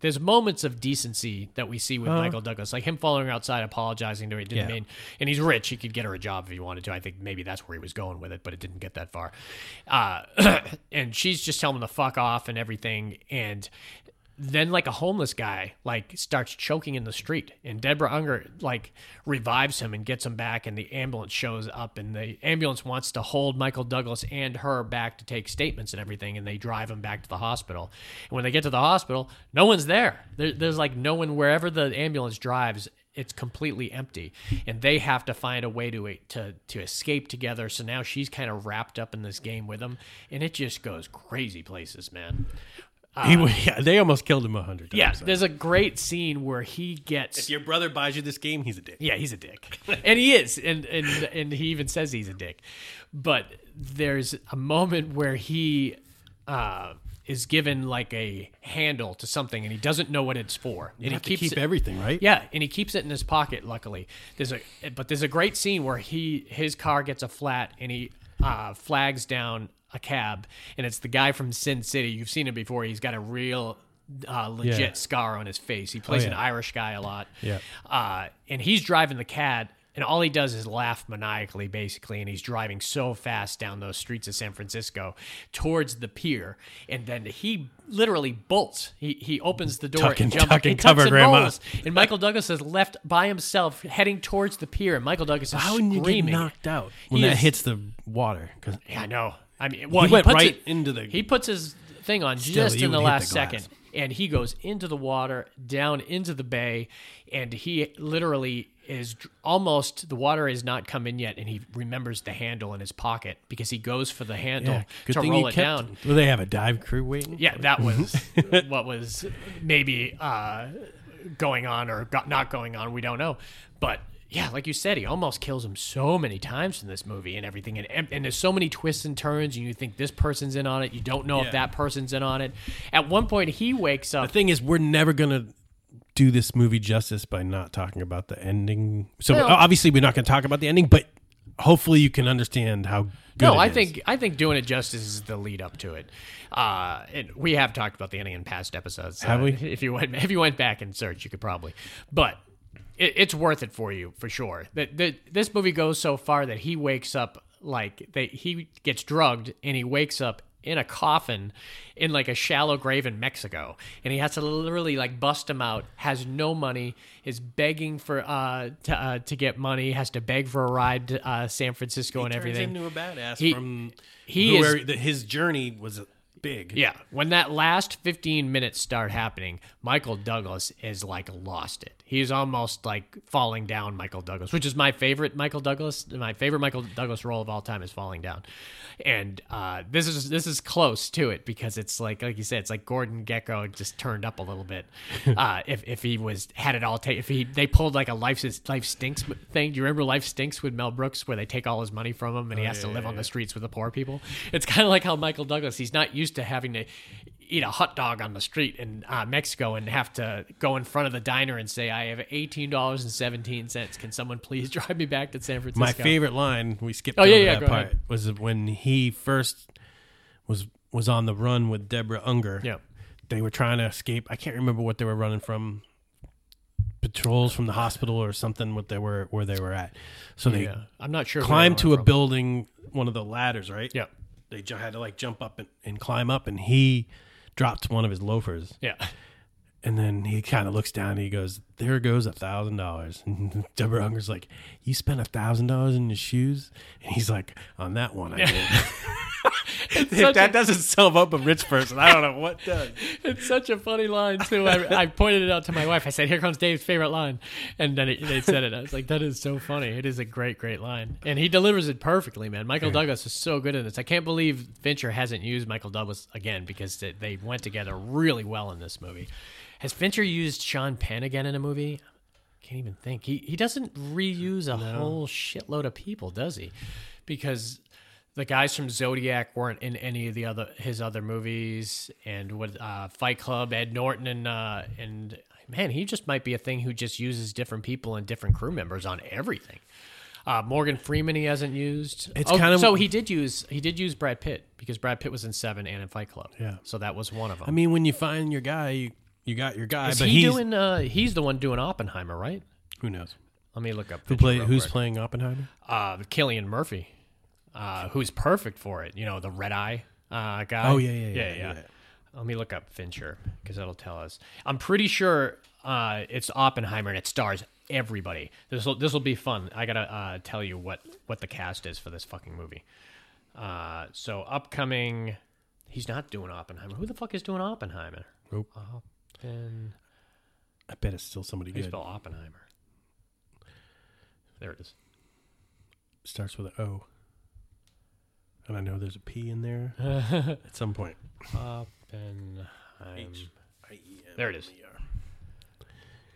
there's moments of decency that we see with michael douglas like him following her outside apologizing to her it didn't Yeah. mean. And he's rich. He could get her a job if he wanted to. I think maybe that's where he was going with it but it didn't get that far. Uh, (clears throat) and she's just telling him to fuck off and everything. And then like a homeless guy like starts choking in the street and deborah unger like revives him and gets him back and the ambulance shows up and the ambulance wants to hold michael douglas and her back to take statements and everything and they drive him back to the hospital. And when they get to the hospital no one's there, there there's like no one wherever the ambulance drives it's completely empty. And they have to find a way to eh, to to escape together. So now she's kind of wrapped up in this game with him and it just goes crazy places man he, (laughs) yeah, they almost killed him a hundred times. yeah, there's a great scene where he gets. If your brother buys you this game, he's a dick. yeah, he's a dick, and he is, and and and he even says he's a dick. But there's a moment where he uh, is given like a handle to something, and he doesn't know what it's for, and You he have to keeps keep it, everything, right? yeah, and he keeps it in his pocket. Luckily, there's a but there's a great scene where he his car gets a flat and he uh, flags down a cab, and it's the guy from Sin City. You've seen him before. He's got a real uh, legit Yeah. scar on his face. He plays an yeah. Irish guy a lot. Yeah. uh, and he's driving the cab. And all he does is laugh maniacally, basically, and he's driving so fast down those streets of San Francisco towards the pier, and then he literally bolts. He he opens the door Tuck and and- jumps. tuck and cover, and Grandma. And Michael Douglas is left by himself heading towards the pier. And Michael Douglas is How wouldn't you get screaming. knocked out when He that is- hits the water? 'Cause Yeah, I know. I mean, well, He went puts right it- into the- He puts his thing on Still, just in the last the second, and he goes into the water, down into the bay, and he literally is almost the water is not come in yet, and he remembers the handle in his pocket because he goes for the handle yeah, good to thing roll he it kept. down. Will they have a dive crew waiting? Yeah, that (laughs) was what was maybe uh, going on or got, not going on. We don't know. But yeah, like you said, he almost kills him so many times in this movie and everything. And, and, and there's so many twists and turns, and you think this person's in on it. You don't know Yeah. if that person's in on it. At one point, he wakes up. The thing is, we're never gonna do this movie justice by not talking about the ending. So obviously, we're not going to talk about the ending, but hopefully, you can understand how. Good No, I is. think I think doing it justice is the lead up to it. Uh, and we have talked about the ending in past episodes. Have Uh, we? If you went if you went back and searched, you could probably. But it, it's worth it for you for sure. That this movie goes so far that he wakes up like that he gets drugged and he wakes up in a coffin in like a shallow grave in Mexico and he has to literally like bust him out has no money is begging for uh to, uh, to get money has to beg for a ride to uh, San Francisco and turns everything into a badass He- from he is- his journey was big. Yeah, when that last 15 minutes start happening, Michael Douglas is like lost it. He's almost like falling down Michael Douglas, which is my favorite Michael Douglas. My favorite Michael Douglas role of all time is falling down. And uh, this is this is close to it because it's like like you said, it's like Gordon Gekko just turned up a little bit. (laughs) Uh, if if he was had it all take if he they pulled like a life life stinks thing. Do you remember Life Stinks with Mel Brooks where they take all his money from him and he has to live on the streets with the poor people? It's kind of like how Michael Douglas he's not used to having to eat a hot dog on the street in uh, Mexico and have to go in front of the diner and say, "I have eighteen dollars and seventeen cents. Can someone please (laughs) drive me back to San Francisco?" My favorite line we skipped Oh, over yeah, yeah, that part ahead. was when he first was was on the run with Deborah Unger. Yeah. They were trying to escape. I can't remember what they were running from. Patrols from the hospital or something. What they were where they were at. So they Yeah, I'm not sure. climbed to a from. building, one of the ladders, right? Yeah, They ju- had to like jump up and, and climb up, and he dropped one of his loafers. yeah. (laughs) And then he kind of looks down and he goes, There goes a thousand dollars. (laughs) And Deborah Unger's like, You spent a thousand dollars in your shoes? And he's like, On that one, I did. (laughs) (laughs) if that a- doesn't sum up a rich person, I don't know what does. It's such a funny line too. I, I pointed it out to my wife. I said, "Here comes Dave's favorite line," and then it, they said it. I was like, "That is so funny. It is a great, great line." And he delivers it perfectly, man. Michael Douglas is so good in this. I can't believe Fincher hasn't used Michael Douglas again because they went together really well in this movie. Has Fincher used Sean Penn again in a movie? Can't even think. He he doesn't reuse a whole shitload of people, does he? Because the guys from Zodiac weren't in any of the other his other movies, and what uh, Fight Club, Ed Norton, and uh, and man, he just might be a thing who just uses different people and different crew members on everything. Uh, Morgan Freeman he hasn't used. It's Oh, kind of- so he did use he did use Brad Pitt because Brad Pitt was in Seven and in Fight Club. Yeah. so that was one of them. I mean, when you find your guy, you, you got your guy. Is but he he's doing? Uh, he's the one doing Oppenheimer, right? who knows Let me look up who play who's quick. playing Oppenheimer. uh, Cillian Murphy, uh, who's perfect for it. You know, the red eye uh, guy. Oh, yeah, yeah, yeah, yeah. Let me look up Fincher because that'll tell us. I'm pretty sure uh, it's Oppenheimer and it stars everybody. This will this will be fun. I gotta uh, tell you what what the cast is for this fucking movie. Uh, so upcoming, he's not doing Oppenheimer. Who the fuck is doing Oppenheimer? Nope. And I bet it's still somebody how do you good. spell Oppenheimer? There it is. Starts with an O. And I know there's a P in there (laughs) at some point. Oppenheimer. There it is.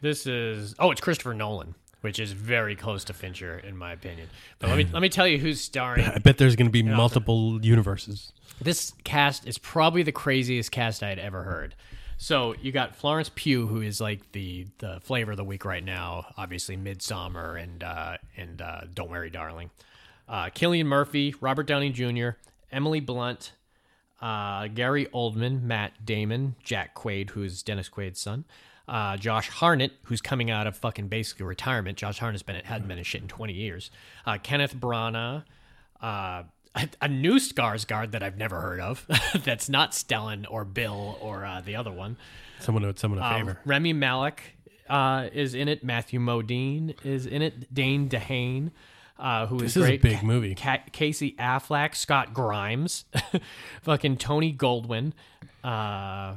This is oh, it's Christopher Nolan, which is very close to Fincher in my opinion. But let me let me tell you who's starring. (laughs) I bet there's going to be multiple universes. This cast is probably the craziest cast I had ever heard. So you got Florence Pugh, who is like the the flavor of the week right now. Obviously, Midsommar and uh, and uh, Don't Worry, Darling. Uh, Cillian Murphy, Robert Downey Jr., Emily Blunt, uh, Gary Oldman, Matt Damon, Jack Quaid, who's Dennis Quaid's son, uh, Josh Hartnett, who's coming out of fucking basically retirement. Josh Hartnett's been hadn't been in shit in twenty years. Uh, Kenneth Branagh, uh, a, a new Skarsgård that I've never heard of. (laughs) that's not Stellan or Bill or uh, the other one. Someone owed someone a Um, favor. Rami Malek uh, is in it. Matthew Modine is in it. Dane DeHaan, uh, who This is is a great. big movie. Ca- Casey Affleck, Scott Grimes, (laughs) fucking Tony Goldwyn, uh,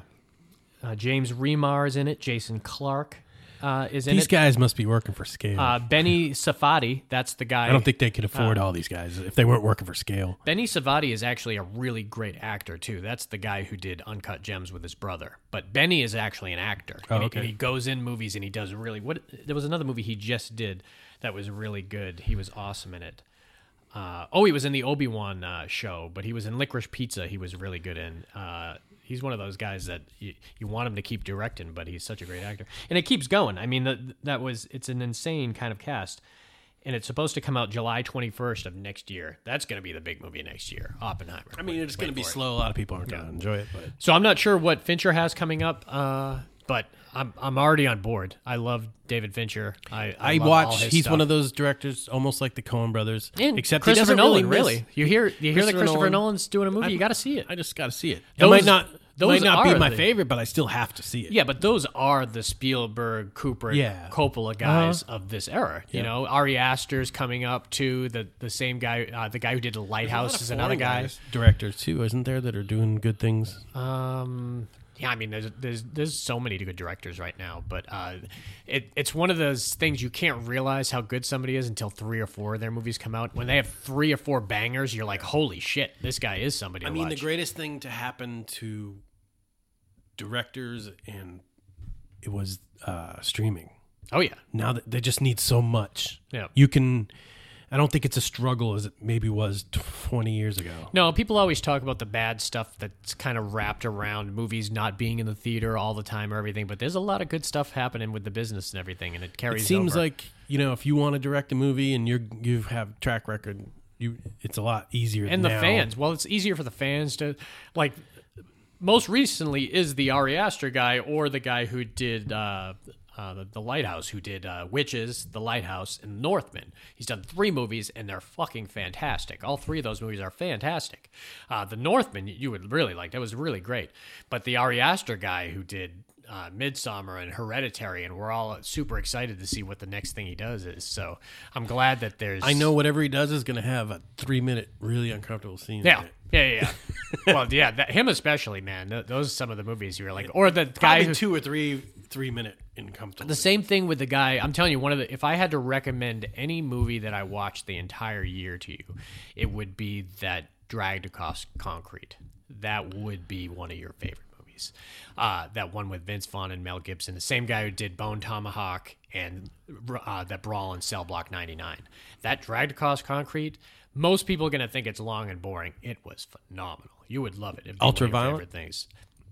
uh, James Remar is in it. Jason Clarke uh, is in These it. guys must be working for scale. uh, Benny Safdie, that's the guy. I don't think they could afford all these guys if they weren't working for scale. Benny Safdie is actually a really great actor too. That's the guy who did Uncut Gems with his brother. But Benny is actually an actor. and, he, okay. and he goes in movies and he does really what there was another movie he just did that was really good. He was awesome in it. Uh, oh, he was in the Obi Wan uh, show, but he was in Licorice Pizza. He was really good in. Uh, he's one of those guys that you, you want him to keep directing, but he's such a great actor, and it keeps going. I mean, that that was it's an insane kind of cast, and it's supposed to come out July twenty first of next year. That's going to be the big movie next year, Oppenheimer. I mean, it's going to be it. slow. A lot of people aren't going to enjoy it, but So I'm not sure what Fincher has coming up, uh, but I'm I'm already on board. I love David Fincher. I I all watch. He's stuff. one of those directors, almost like the Coen Brothers, And except Christopher he doesn't Nolan. really, Really, you hear you hear that Christopher Nolan- Nolan's doing a movie? I- you got to see it. I just got to see it. Those- it might not. those might not be my the- favorite, but I still have to see it. Yeah, but those are the Spielberg, Cooper, Yeah. Uh-huh. Coppola guys of this era. You know, Ari Aster's coming up too. The the same guy, uh, the guy who did The There's a lot Lighthouse is another guy. directors too, isn't there, that are doing good things? Um, yeah, I mean, there's there's there's so many good directors right now, but uh, it it's one of those things you can't realize how good somebody is until three or four of their movies come out. When they have three or four bangers, you're like, holy shit, this guy is somebody. I mean, the greatest thing to happen to directors and it was uh, streaming. Oh yeah, Now that they just need so much, Yeah. you can. I don't think it's a struggle as it maybe was 20 years ago. no, people always talk about the bad stuff that's kind of wrapped around movies not being in the theater all the time or everything, but there's a lot of good stuff happening with the business and everything, and it It carries. seems over. like you know if you want to direct a movie and you're you have track record, you it's a lot easier. and the now. fans. Well, it's easier for the fans to like. Most recently is the Ari Aster guy or the guy who did uh, uh, the, the Lighthouse, who did uh, Witches, The Lighthouse, and Northman. He's done three movies and they're fucking fantastic. All three of those movies are fantastic. Uh, the Northman you would really like. That was really great. But the Ari Aster guy who did uh, Midsommar and Hereditary, and we're all super excited to see what the next thing he does is. So I'm glad that there's. I know whatever he does is going to have a three minute really uncomfortable scene. Yeah. Yeah, yeah, yeah. (laughs) well, yeah, that, him especially, man. Th- those are some of the movies you were like, or the guy Probably who. two or three three minute uncomfortable. The same thing with the guy. I'm telling you, one of the. If I had to recommend any movie that I watched the entire year to you, it would be that Dragged Across Concrete. That would be one of your favorite movies. movies. Uh, that one with Vince Vaughn and Mel Gibson, the same guy who did Bone Tomahawk and uh, that Brawl in Cell Block 99. That dragged across concrete. Most people are going to think it's long and boring. It was phenomenal. You would love it. It'd be one of your Ultra-violent? favorite things.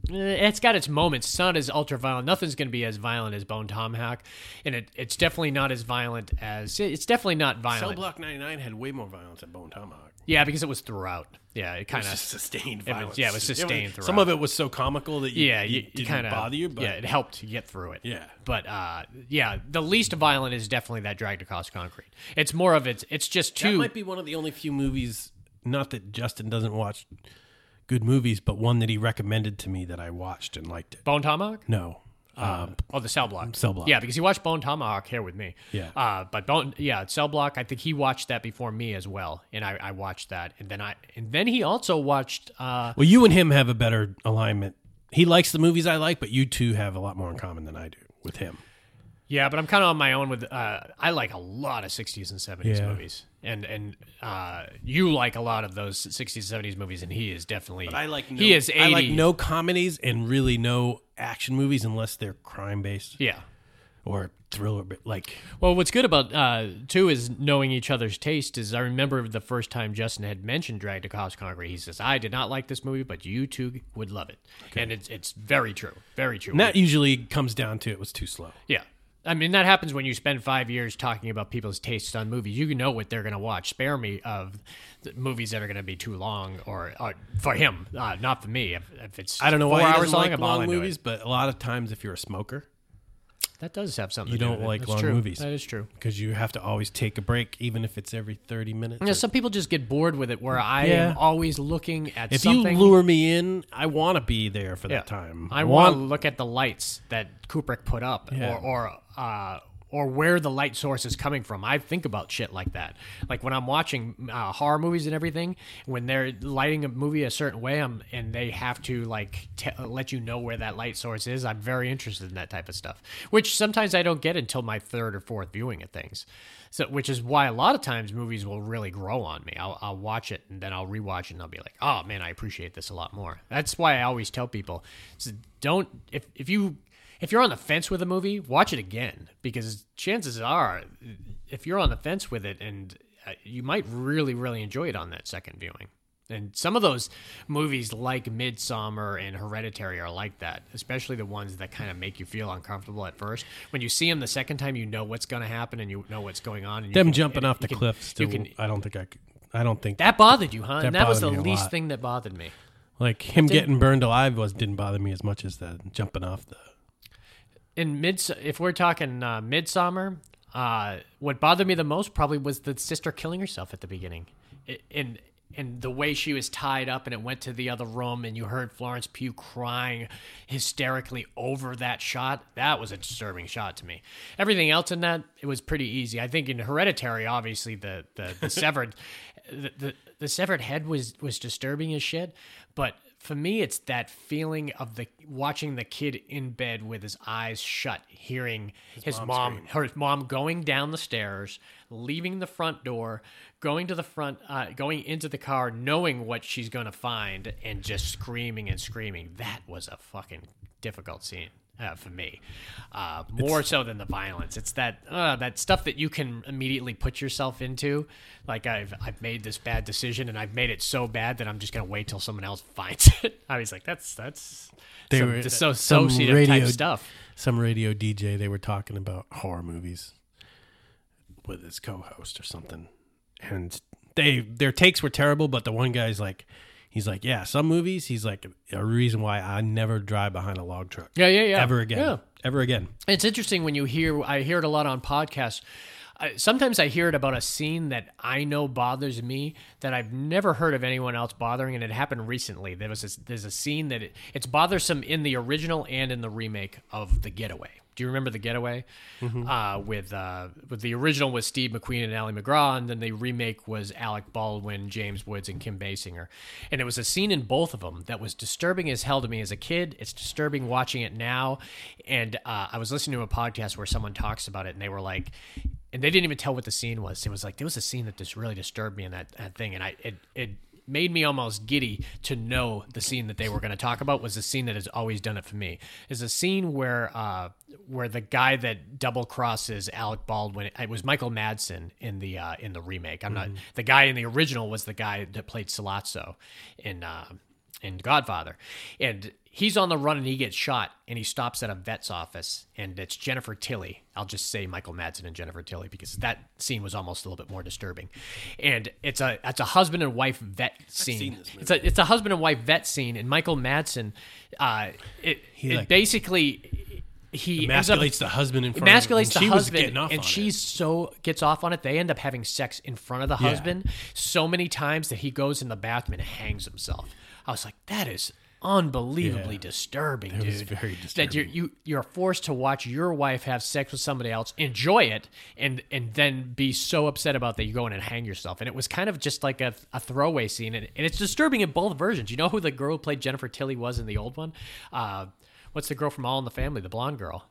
Eh, It's got its moments. It's not as ultra violent. Nothing's going to be as violent as Bone Tomahawk, and it, it's definitely not as violent as it's definitely not violent. Cell violent. Block 99 had way more violence than Bone Tomahawk. Yeah, because it was throughout. Yeah, it It kind of sustained it was- violence. yeah, it was sustained throughout. Some of it was so comical that you, yeah, you, you, didn't kind of bother you, but yeah, it helped you get through it. Yeah. but uh, yeah, the least violent is definitely that dragged across concrete. It's more of it's it's just that too. might be one of the only few movies. Not that Justin doesn't watch good movies, but one that he recommended to me that I watched and liked it. Bone Tomahawk. No, um, Oh, the cell block. Cell Block. Yeah, because he watched Bone Tomahawk here with me. Yeah. Uh, but Bone, yeah, Cell Block. I think he watched that before me as well, and I, I watched that, and then I, and then he also watched. Uh, well, you and him have a better alignment. He likes the movies I like, but you two have a lot more in common than I do with him. Yeah, but I'm kind of on my own with. Uh, I like a lot of '60s and '70s Yeah. movies, and and uh, you like a lot of those '60s '70s movies, and he is definitely. I like no, he is 80. I like no comedies and really no action movies unless they're crime based Yeah. or thriller. But like, Well, what's good about uh, too is knowing each other's taste. Is I remember the first time Justin had mentioned Dragged Across Concrete. He says, "I did not like this movie, but you two would love it," and it's it's very true, very true. and that usually comes down to it was too slow. yeah, I mean that happens when you spend five years talking about people's tastes on movies. You know what they're going to watch. Spare me of the movies that are going to be too long, or, or for him, uh, not for me. If, if it's I don't know four why hours long, like I'm long movies, but a lot of times if you're a smoker, That does have something. You to do don't with like That's long true. movies. That is true. because you have to always take a break, even if it's every thirty minutes. Yeah, or- some people just get bored with it. Where I Yeah. am always looking at if something. you lure me in, I want to be there for Yeah. that time. I want to look at the lights that Kubrick put up, Yeah. or or uh, or where the light source is coming from. I think about shit like that. Like when I'm watching uh, horror movies and everything, when they're lighting a movie a certain way, I'm, and they have to like t- let you know where that light source is. I'm very interested in that type of stuff, which sometimes I don't get until my third or fourth viewing of things. So, which is why a lot of times movies will really grow on me. I'll, I'll watch it and then I'll rewatch it and I'll be like, oh man, I appreciate this a lot more. That's why I always tell people, is don't if if you if you're on the fence with a movie, watch it again because chances are, if you're on the fence with it, and uh, you might really really enjoy it on that second viewing. And some of those movies, like Midsommar and Hereditary, are like that. Especially the ones that kind of make you feel uncomfortable at first. When you see them the second time, you know what's going to happen and you know what's going on. And you them can- jumping and off the can- cliff. Still, You can, I don't think I could. I don't think that bothered you, huh? That that was the bothered me a least lot. thing that bothered me. like him getting burned alive was didn't bother me as much as the jumping off the. In mid if we're talking uh, Midsommar uh, what bothered me the most probably was the sister killing herself at the beginning. In and the way she was tied up and it went to the other room and you heard Florence Pugh crying hysterically over that shot that was a disturbing shot to me. Everything else in that it was pretty easy. I think in Hereditary obviously the the, the (laughs) severed the, the the severed head was was disturbing as shit but for me it's that feeling of the watching the kid in bed with his eyes shut hearing his, mom, her mom going down the stairs leaving the front door going to the front uh, going into the car knowing what she's going to find and just screaming and screaming. That was a fucking difficult scene uh, for me, uh, more so than the violence. It's that uh, that stuff that you can immediately put yourself into. Like I've I've made this bad decision and I've made it so bad that I'm just gonna wait till someone else (laughs) finds it. I was like, that's that's They some were- disso- some radio- type stuff. Some radio DJ they were talking about horror movies with his co-host or something, and they their takes were terrible. But the one guy's like, he's like, yeah, some movies. He's like a reason why I never drive behind a log truck. Yeah, yeah, yeah. Ever again. Yeah. Ever again. It's interesting when you hear. I hear it a lot on podcasts. I, sometimes I hear it about a scene that I know bothers me that I've never heard of anyone else bothering, and it happened recently. There was a, there's a scene that it, it's bothersome in the original and in the remake of The Getaway. Do you remember The Getaway? Uh, with uh, with the original was Steve McQueen and Ali MacGraw, and then the remake was Alec Baldwin, James Woods, and Kim Basinger. And it was a scene in both of them that was disturbing as hell to me as a kid. It's disturbing watching it now. And uh, I was listening to a podcast where someone talks about it, and they were like, and they didn't even tell what the scene was. It was like there was a scene that just really disturbed me in that, that thing, and I it it made me almost giddy to know the scene that they were going to talk about was the scene that has always done it for me. Is a scene where uh, where the guy that double crosses Alec Baldwin. It was Michael Madsen in the uh, in the remake. I'm not the guy in the original was the guy that played Sollozzo in uh, in Godfather, and he's on the run and he gets shot and he stops at a vet's office and it's Jennifer Tilly. I'll just say Michael Madsen and Jennifer Tilly because that scene was almost a little bit more disturbing. And it's a it's a husband and wife vet scene. It's a it's a husband and wife vet scene and Michael Madsen uh it, it like- basically he ends up- the husband in front of him, emasculates and the she husband getting off and on she's so gets off on it they end up having sex in front of the Yeah. husband so many times that he goes in the bathroom and hangs himself. I was like that is unbelievably Yeah. disturbing It dude very that you're you, you're forced to watch your wife have sex with somebody else enjoy it and and then be so upset about that you go in and hang yourself. And it was kind of just like a, a throwaway scene and, and it's disturbing in both versions. You know who the girl who played jennifer tilly was in the old one? Uh, what's the girl from all in the family the blonde girl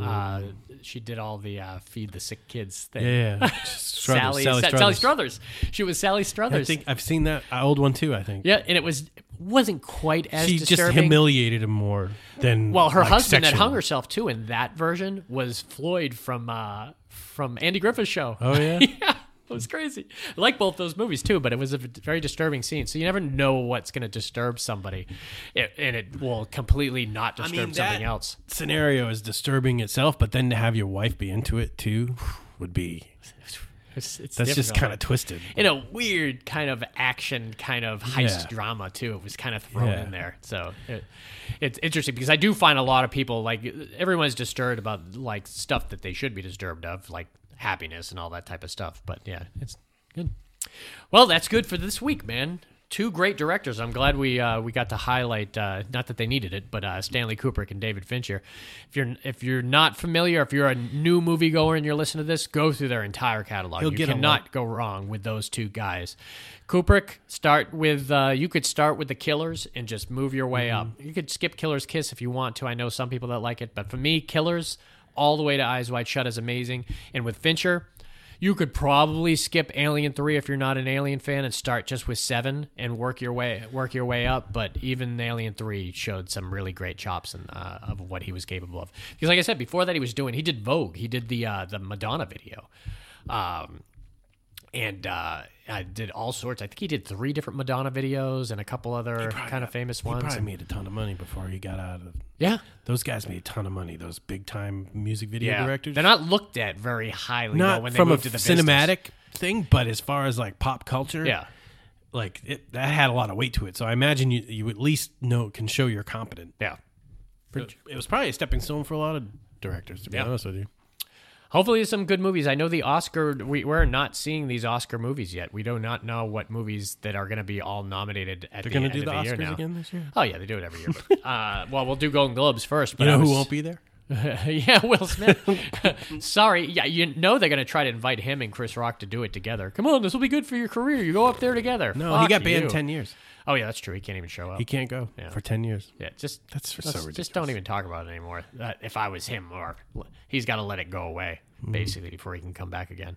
uh, she did all the uh, feed the sick kids thing. Yeah, yeah. (laughs) Sally, Struthers, Sa- Sally Sally, Struthers. Struthers. She was Sally I think I've seen that uh, old one too. I think. yeah, and it was wasn't quite as she just humiliated him more than well, her like, husband that hung herself too in that version was Floyd from uh, from Andy Griffith's show. Oh yeah. (laughs) yeah, it was crazy. I like both those movies too, but it was a very disturbing scene. So you never know what's going to disturb somebody, it, and it will completely not I disturb mean, something else. scenario is disturbing itself, but then to have your wife be into it too would be (sighs) It's, it's that's just kind of twisted. in a weird kind of action kind of heist Yeah. drama too. It was kind of thrown Yeah. in there, so it, it's interesting because I do find a lot of people like everyone's disturbed about like stuff that they should be disturbed of, like happiness and all that type of stuff. But yeah, it's good. Well, that's good for this week, man. Two great directors. I'm glad we uh, we got to highlight. Uh, not that they needed it, but uh, Stanley Kubrick and David Fincher. If you're if you're not familiar, if you're a new moviegoer and you're listening to this, go through their entire catalog. You'll you cannot go wrong with those two guys. Kubrick, start with uh, you could start with the Killers and just move your way up. Mm-hmm. You could skip Killer's Kiss if you want to. I know some people that like it, but for me, Killers all the way to Eyes Wide Shut is amazing. And with Fincher, you could probably skip Alien Three if you're not an Alien fan and start just with Seven and work your way work your way up. But even Alien Three showed some really great chops and uh, of what he was capable of. Because like I said before, that he was doing he did Vogue, he did the uh, the Madonna video. Um, and uh, I did all sorts. I think he did three different Madonna videos and a couple other kind of famous He ones. probably And- made a ton of money before he got out of. Yeah, Those guys made a ton of money. Those big time music video yeah. directors. They're not looked at very highly though, not when from they a move to the business. cinematic thing, but as far as like pop culture, Yeah, like it, that had a lot of weight to it. So I imagine you you at least know can show you're competent. yeah. It, it was probably a stepping stone for a lot of directors, to be Yeah. honest with you. Hopefully, some good movies. I know the Oscar. We, we're not seeing these Oscar movies yet. We do not know what movies that are going to be all nominated at They're the to end do of the the year Oscars now. again this year. Oh yeah, they do it every year. But, (laughs) uh, well, we'll do Golden Globes first. But You know I who won't be there? (laughs) yeah, Will Smith. (laughs) Sorry. Yeah, you know they're going to try to invite him and Chris Rock to do it together. Come on, this will be good for your career. You go up there together. No, he got banned you. ten years. Oh yeah, that's true. He can't even show up. He can't go Yeah. for ten years. yeah, just That's so ridiculous. Just don't even talk about it anymore. Uh, if I was him, or he's got to let it go away Mm-hmm. basically before he can come back again.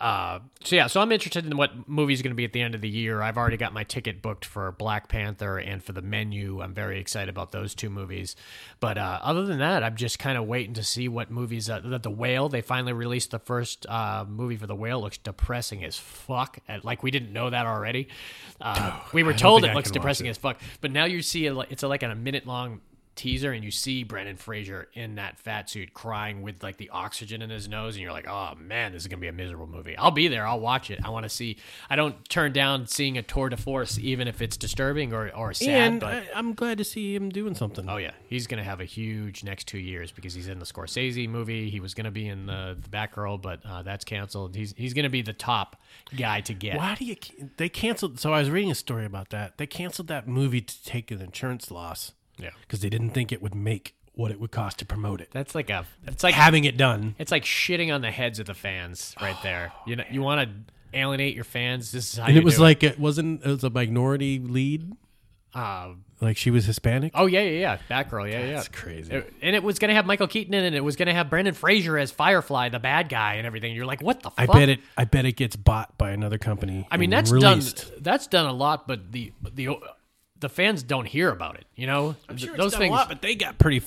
Uh, so yeah, so I'm interested in what movie's going to be at the end of the year. I've already got my ticket booked for Black Panther and for the Menu. I'm very excited about those two movies. But uh, other than that, I'm just kind of waiting to see what movies. Uh, the, the Whale, they finally released the first uh, movie for the Whale. Looks depressing as fuck. Like we didn't know that already. Uh, (sighs) we were told it I looks depressing it. as fuck, but now you see it, it's a, like a minute long teaser and you see Brendan Fraser in that fat suit crying with like the oxygen in his nose and you're like, "Oh man, this is going to be a miserable movie." I'll be there. I'll watch it. I want to see I don't turn down seeing a tour de force even if it's disturbing or or sad, and but I, I'm glad to see him doing something. Oh yeah, he's gonna have a huge next two years because he's in the Scorsese movie. He was gonna be in the, the Batgirl, but uh, that's canceled. He's he's gonna be the top guy to get. Why do you? They canceled. So I was reading a story about that. They canceled that movie to take an insurance loss. Yeah. because they didn't think it would make what it would cost to promote it. That's like a. It's like Having it done, It's like shitting on the heads of the fans right there. (sighs) You know, you want to alienate your fans. This is how and you it was do like it wasn't. It was a minority lead. Uh, Like she was Hispanic. oh yeah, yeah, yeah, Batgirl, yeah, yeah. That's crazy. It- and it was going to have Michael Keaton in it. and It was going to have Brendan Fraser as Firefly, the bad guy, and everything. You're like, what the? I fuck? bet it. I bet it gets bought by another company. I mean, and that's released. done. That's done a lot, but the the the fans don't hear about it. You know, those things. but they got pretty.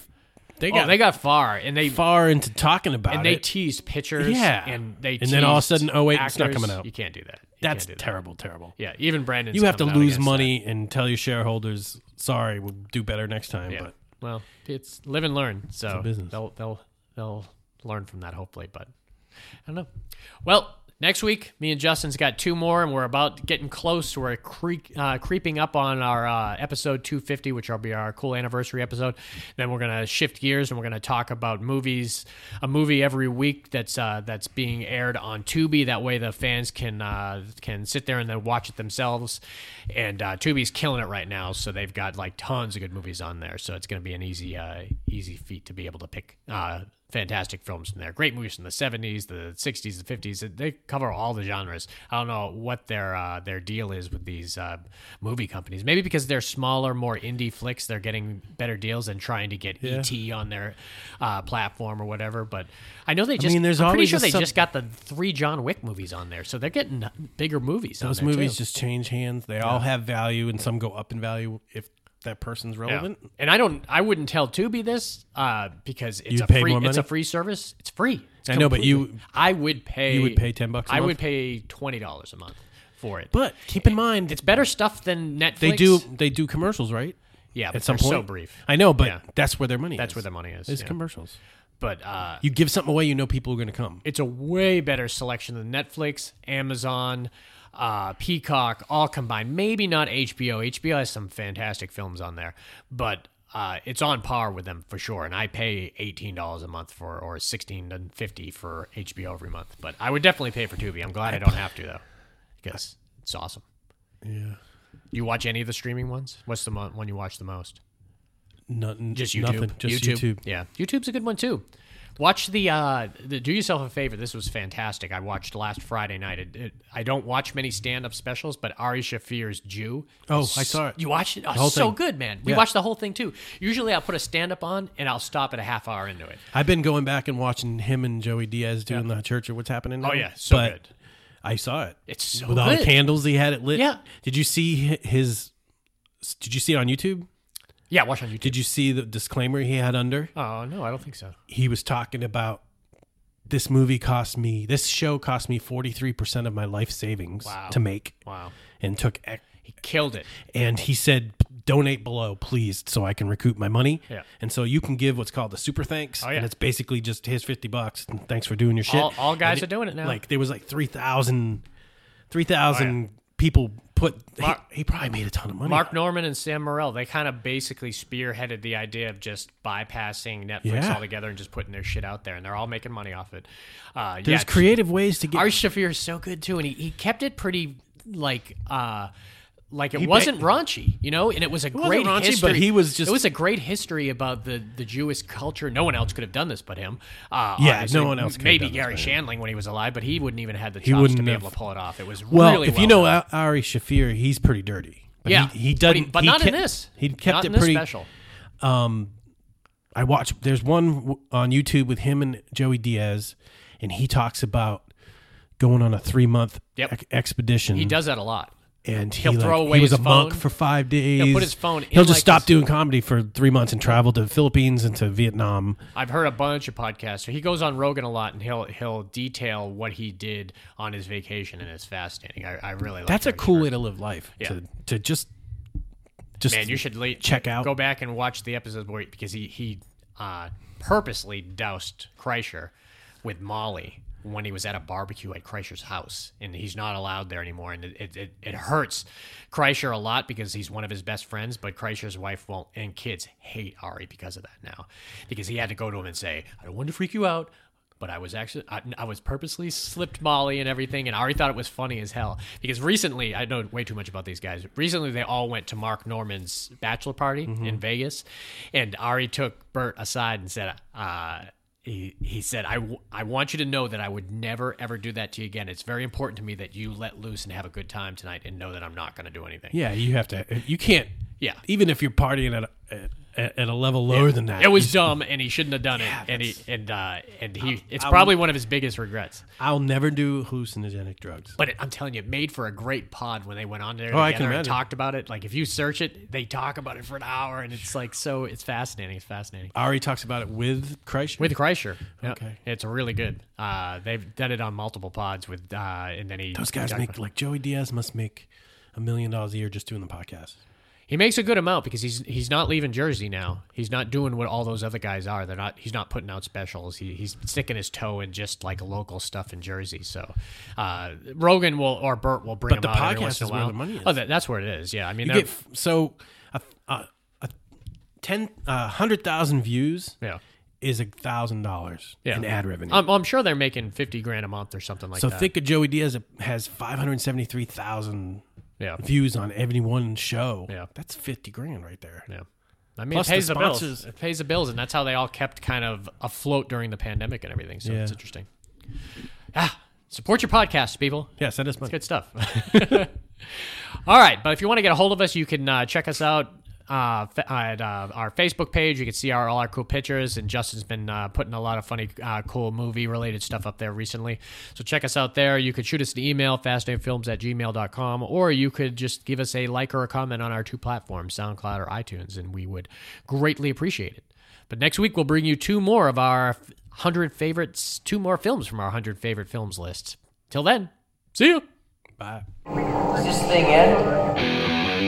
They oh, got they got far, and they far into talking about it. and they it. tease pictures. Yeah. and they And then all of a sudden, oh, wait, it's not coming out. You can't do that. You that's do that. terrible. Terrible. Yeah, even Brandon. You have to lose money and tell your shareholders, "Sorry, we'll do better next time." Yeah. But Well, it's live and learn. So business. they'll they'll they'll learn from that hopefully. But I don't know. Well, next week, me and Justin's got two more, and we're about getting close. We're uh, creeping up on our uh, episode 250, which will be our cool anniversary episode. Then we're gonna shift gears, and we're gonna talk about movies, a movie every week that's uh, that's being aired on Tubi. That way, the fans can uh, can sit there and then watch it themselves. And uh, Tubi's killing it right now, so they've got like tons of good movies on there. So it's gonna be an easy uh, easy feat to be able to pick. Fantastic films from there. Great movies from the 70s, the 60s, the 50s. They cover all the genres. I don't know what their uh, their deal is with these uh, movie companies. Maybe because they're smaller, more indie flicks, they're getting better deals than trying to get ET on their uh, platform or whatever. But I know they just. mean, there's I'm pretty sure they some- just got the three John Wick movies on there, so they're getting bigger movies. those movies too. just change hands. They all have value, and some go up in value if that person's Yeah. relevant. And I don't. I wouldn't tell Tubi this uh, because it's You'd a free. It's a free service. It's free. It's I know, but you- I would pay. You would pay 10 bucks a I month? would pay twenty dollars a month for it. But keep in mind, it's better stuff than Netflix. they do they do commercials, right? Yeah, but At some point, so brief. I know, but Yeah. that's where their money. That's is. where their money is. It's yeah. commercials. But uh, You give something away, you know people are going to come. it's a way better selection than Netflix, Amazon, uh, Peacock, all combined. Maybe not HBO. HBO has some fantastic films on there, but uh, it's on par with them for sure. And I pay eighteen dollars a month for, or sixteen and fifty for HBO every month. But I would definitely pay for Tubi. I'm glad I don't have to though, because it's awesome. Yeah, You watch any of the streaming ones? What's the mo- one you watch the most? nothing. Just YouTube. Nothing. Just YouTube. Yeah, YouTube's a good one too. Watch the, uh, the. Do yourself a favor. This was fantastic. I watched last Friday night. It, it, I don't watch many stand-up specials, but Ari Shaffir's Jew. Oh, I saw it. You watched it? Oh, so thing. good, man. We Yeah. watched the whole thing too. Usually, I'll put a stand-up on and I'll stop at a half hour into it. I've been going back and watching him and Joey Diaz doing the church of what's happening. Now, Oh yeah, so good. I saw it. It's so good. with all the candles. He had it lit. Yeah. Did you see his? Did you see it on YouTube? Yeah, watch on YouTube. Did you see the disclaimer he had under? Oh no, I don't think so. He was talking about this movie cost me. This show cost me forty three percent of my life savings Wow. to make, Wow, and took. ec- he killed it. And he said, "Donate below, please, so I can recoup my money." Yeah. And so you can give what's called the super thanks, Oh, yeah. and it's basically just here's fifty bucks, and thanks for doing your shit. All- all guys are doing it now. Like there was like 3,000 3,000 people put. he- Mark- he, probably made a ton of money. Mark Normand and Sam Morril, they kind of basically spearheaded the idea of just bypassing Netflix Yeah. altogether and just putting their shit out there, and they're all making money off it. Uh, There's yeah, creative ways to get. Ari Shaffir is so good too, and he, he kept it pretty like uh like it He wasn't ba- raunchy, you know, and it was a wasn't great raunchy, history. but he was just- it was a great history about the the Jewish culture. No one else could have done this but him. Uh, Yeah, no one else could have Maybe Gary. Shandling when he was alive, but he wouldn't even have the He chops to be have- able to pull it off. It was well, really if you know done. Ari Shaffir, he's pretty dirty. But yeah, he, he but doesn't. but he not in kept- this. He kept not it in this pretty. special. Um, I watched. There's one on YouTube with him and Joey Diaz, and he talks about going on a three month Yep. expedition. He does that a lot. And he, like, he was his a monk phone. for five days. He'll put his phone in He'll just like stop doing comedy for three months and travel to the Philippines and to Vietnam. I've heard a bunch of podcasts. So he goes on Rogan a lot, and he'll he'll detail what he did on his vacation, and it's fascinating. I, I really like That's a cool way to live life. Yeah. To to just just Man, you should late, check out. Go back and watch the episode where because he he uh, purposely doused Kreischer with Molly when he was at a barbecue at Kreischer's house, and he's not allowed there anymore. And it it, it, hurts Kreischer a lot because he's one of his best friends, but Kreischer's wife won't, and kids hate Ari because of that now, because he had to go to him and say, "I don't want to freak you out." But I was actually, I, I was purposely slipped Molly and everything, and Ari thought it was funny as hell. Because recently, I know way too much about these guys. Recently, they all went to Mark Normand's bachelor party in Vegas, and Ari took Bert aside and said, uh, he, he said, I, w- I want you to know that I would never, ever do that to you again. It's very important to me that you let loose and have a good time tonight and know that I'm not going to do anything. yeah, you have to. You can't. Yeah. even if you're partying at a, at, at a level lower than that. It was you- dumb, and he shouldn't have done it. And he and uh, and he, it's I'll- probably one of his biggest regrets. I'll never do hallucinogenic drugs. But it, I'm telling you, it made for a great pod when they went on there Oh, I can and imagine. talked about it. Like if you search it, they talk about it for an hour, and it's like so. It's fascinating. It's fascinating. Ari talks about it with Kreischer. With Kreischer, Yep. Okay. it's really good. Uh, they've done it on multiple pods with, uh, and then he those guys make like Joey Diaz must make a million dollars a year just doing the podcast. He makes a good amount because he's he's not leaving Jersey now. He's not doing what all those other guys are. They're not. He's not putting out specials. He, he's sticking his toe in just like local stuff in Jersey. So uh, Rogan will or Bert will bring But the podcast once in a is where the money is. Oh, that, that's where it is. Yeah, I mean, get so a, a, a ten a hundred thousand views yeah, is a thousand dollars in ad revenue. I'm, I'm sure they're making fifty grand a month or something like so that. So think of Joey Diaz has five hundred seventy three thousand yeah, views on every one show. Yeah. that's fifty grand right there. yeah. I mean, Plus it pays the the, bills. It pays the bills, and that's how they all kept kind of afloat during the pandemic and everything. So it's interesting. Ah, support your podcast, people. Yeah, send us money. Good stuff. (laughs) All right, but if you want to get a hold of us, you can uh, check us out uh, at uh, our Facebook page. You can see our all our cool pictures, and Justin's been uh, putting a lot of funny, uh, cool movie related stuff up there recently. So check us out there. You could shoot us an email, fastnamefilms at gmail.com, or you could just give us a like or a comment on our two platforms, SoundCloud or iTunes, and we would greatly appreciate it. But next week, we'll bring you two more of our 100 favorites, two more films from our 100 favorite films list. Till then, see you. Bye. Does this thing end?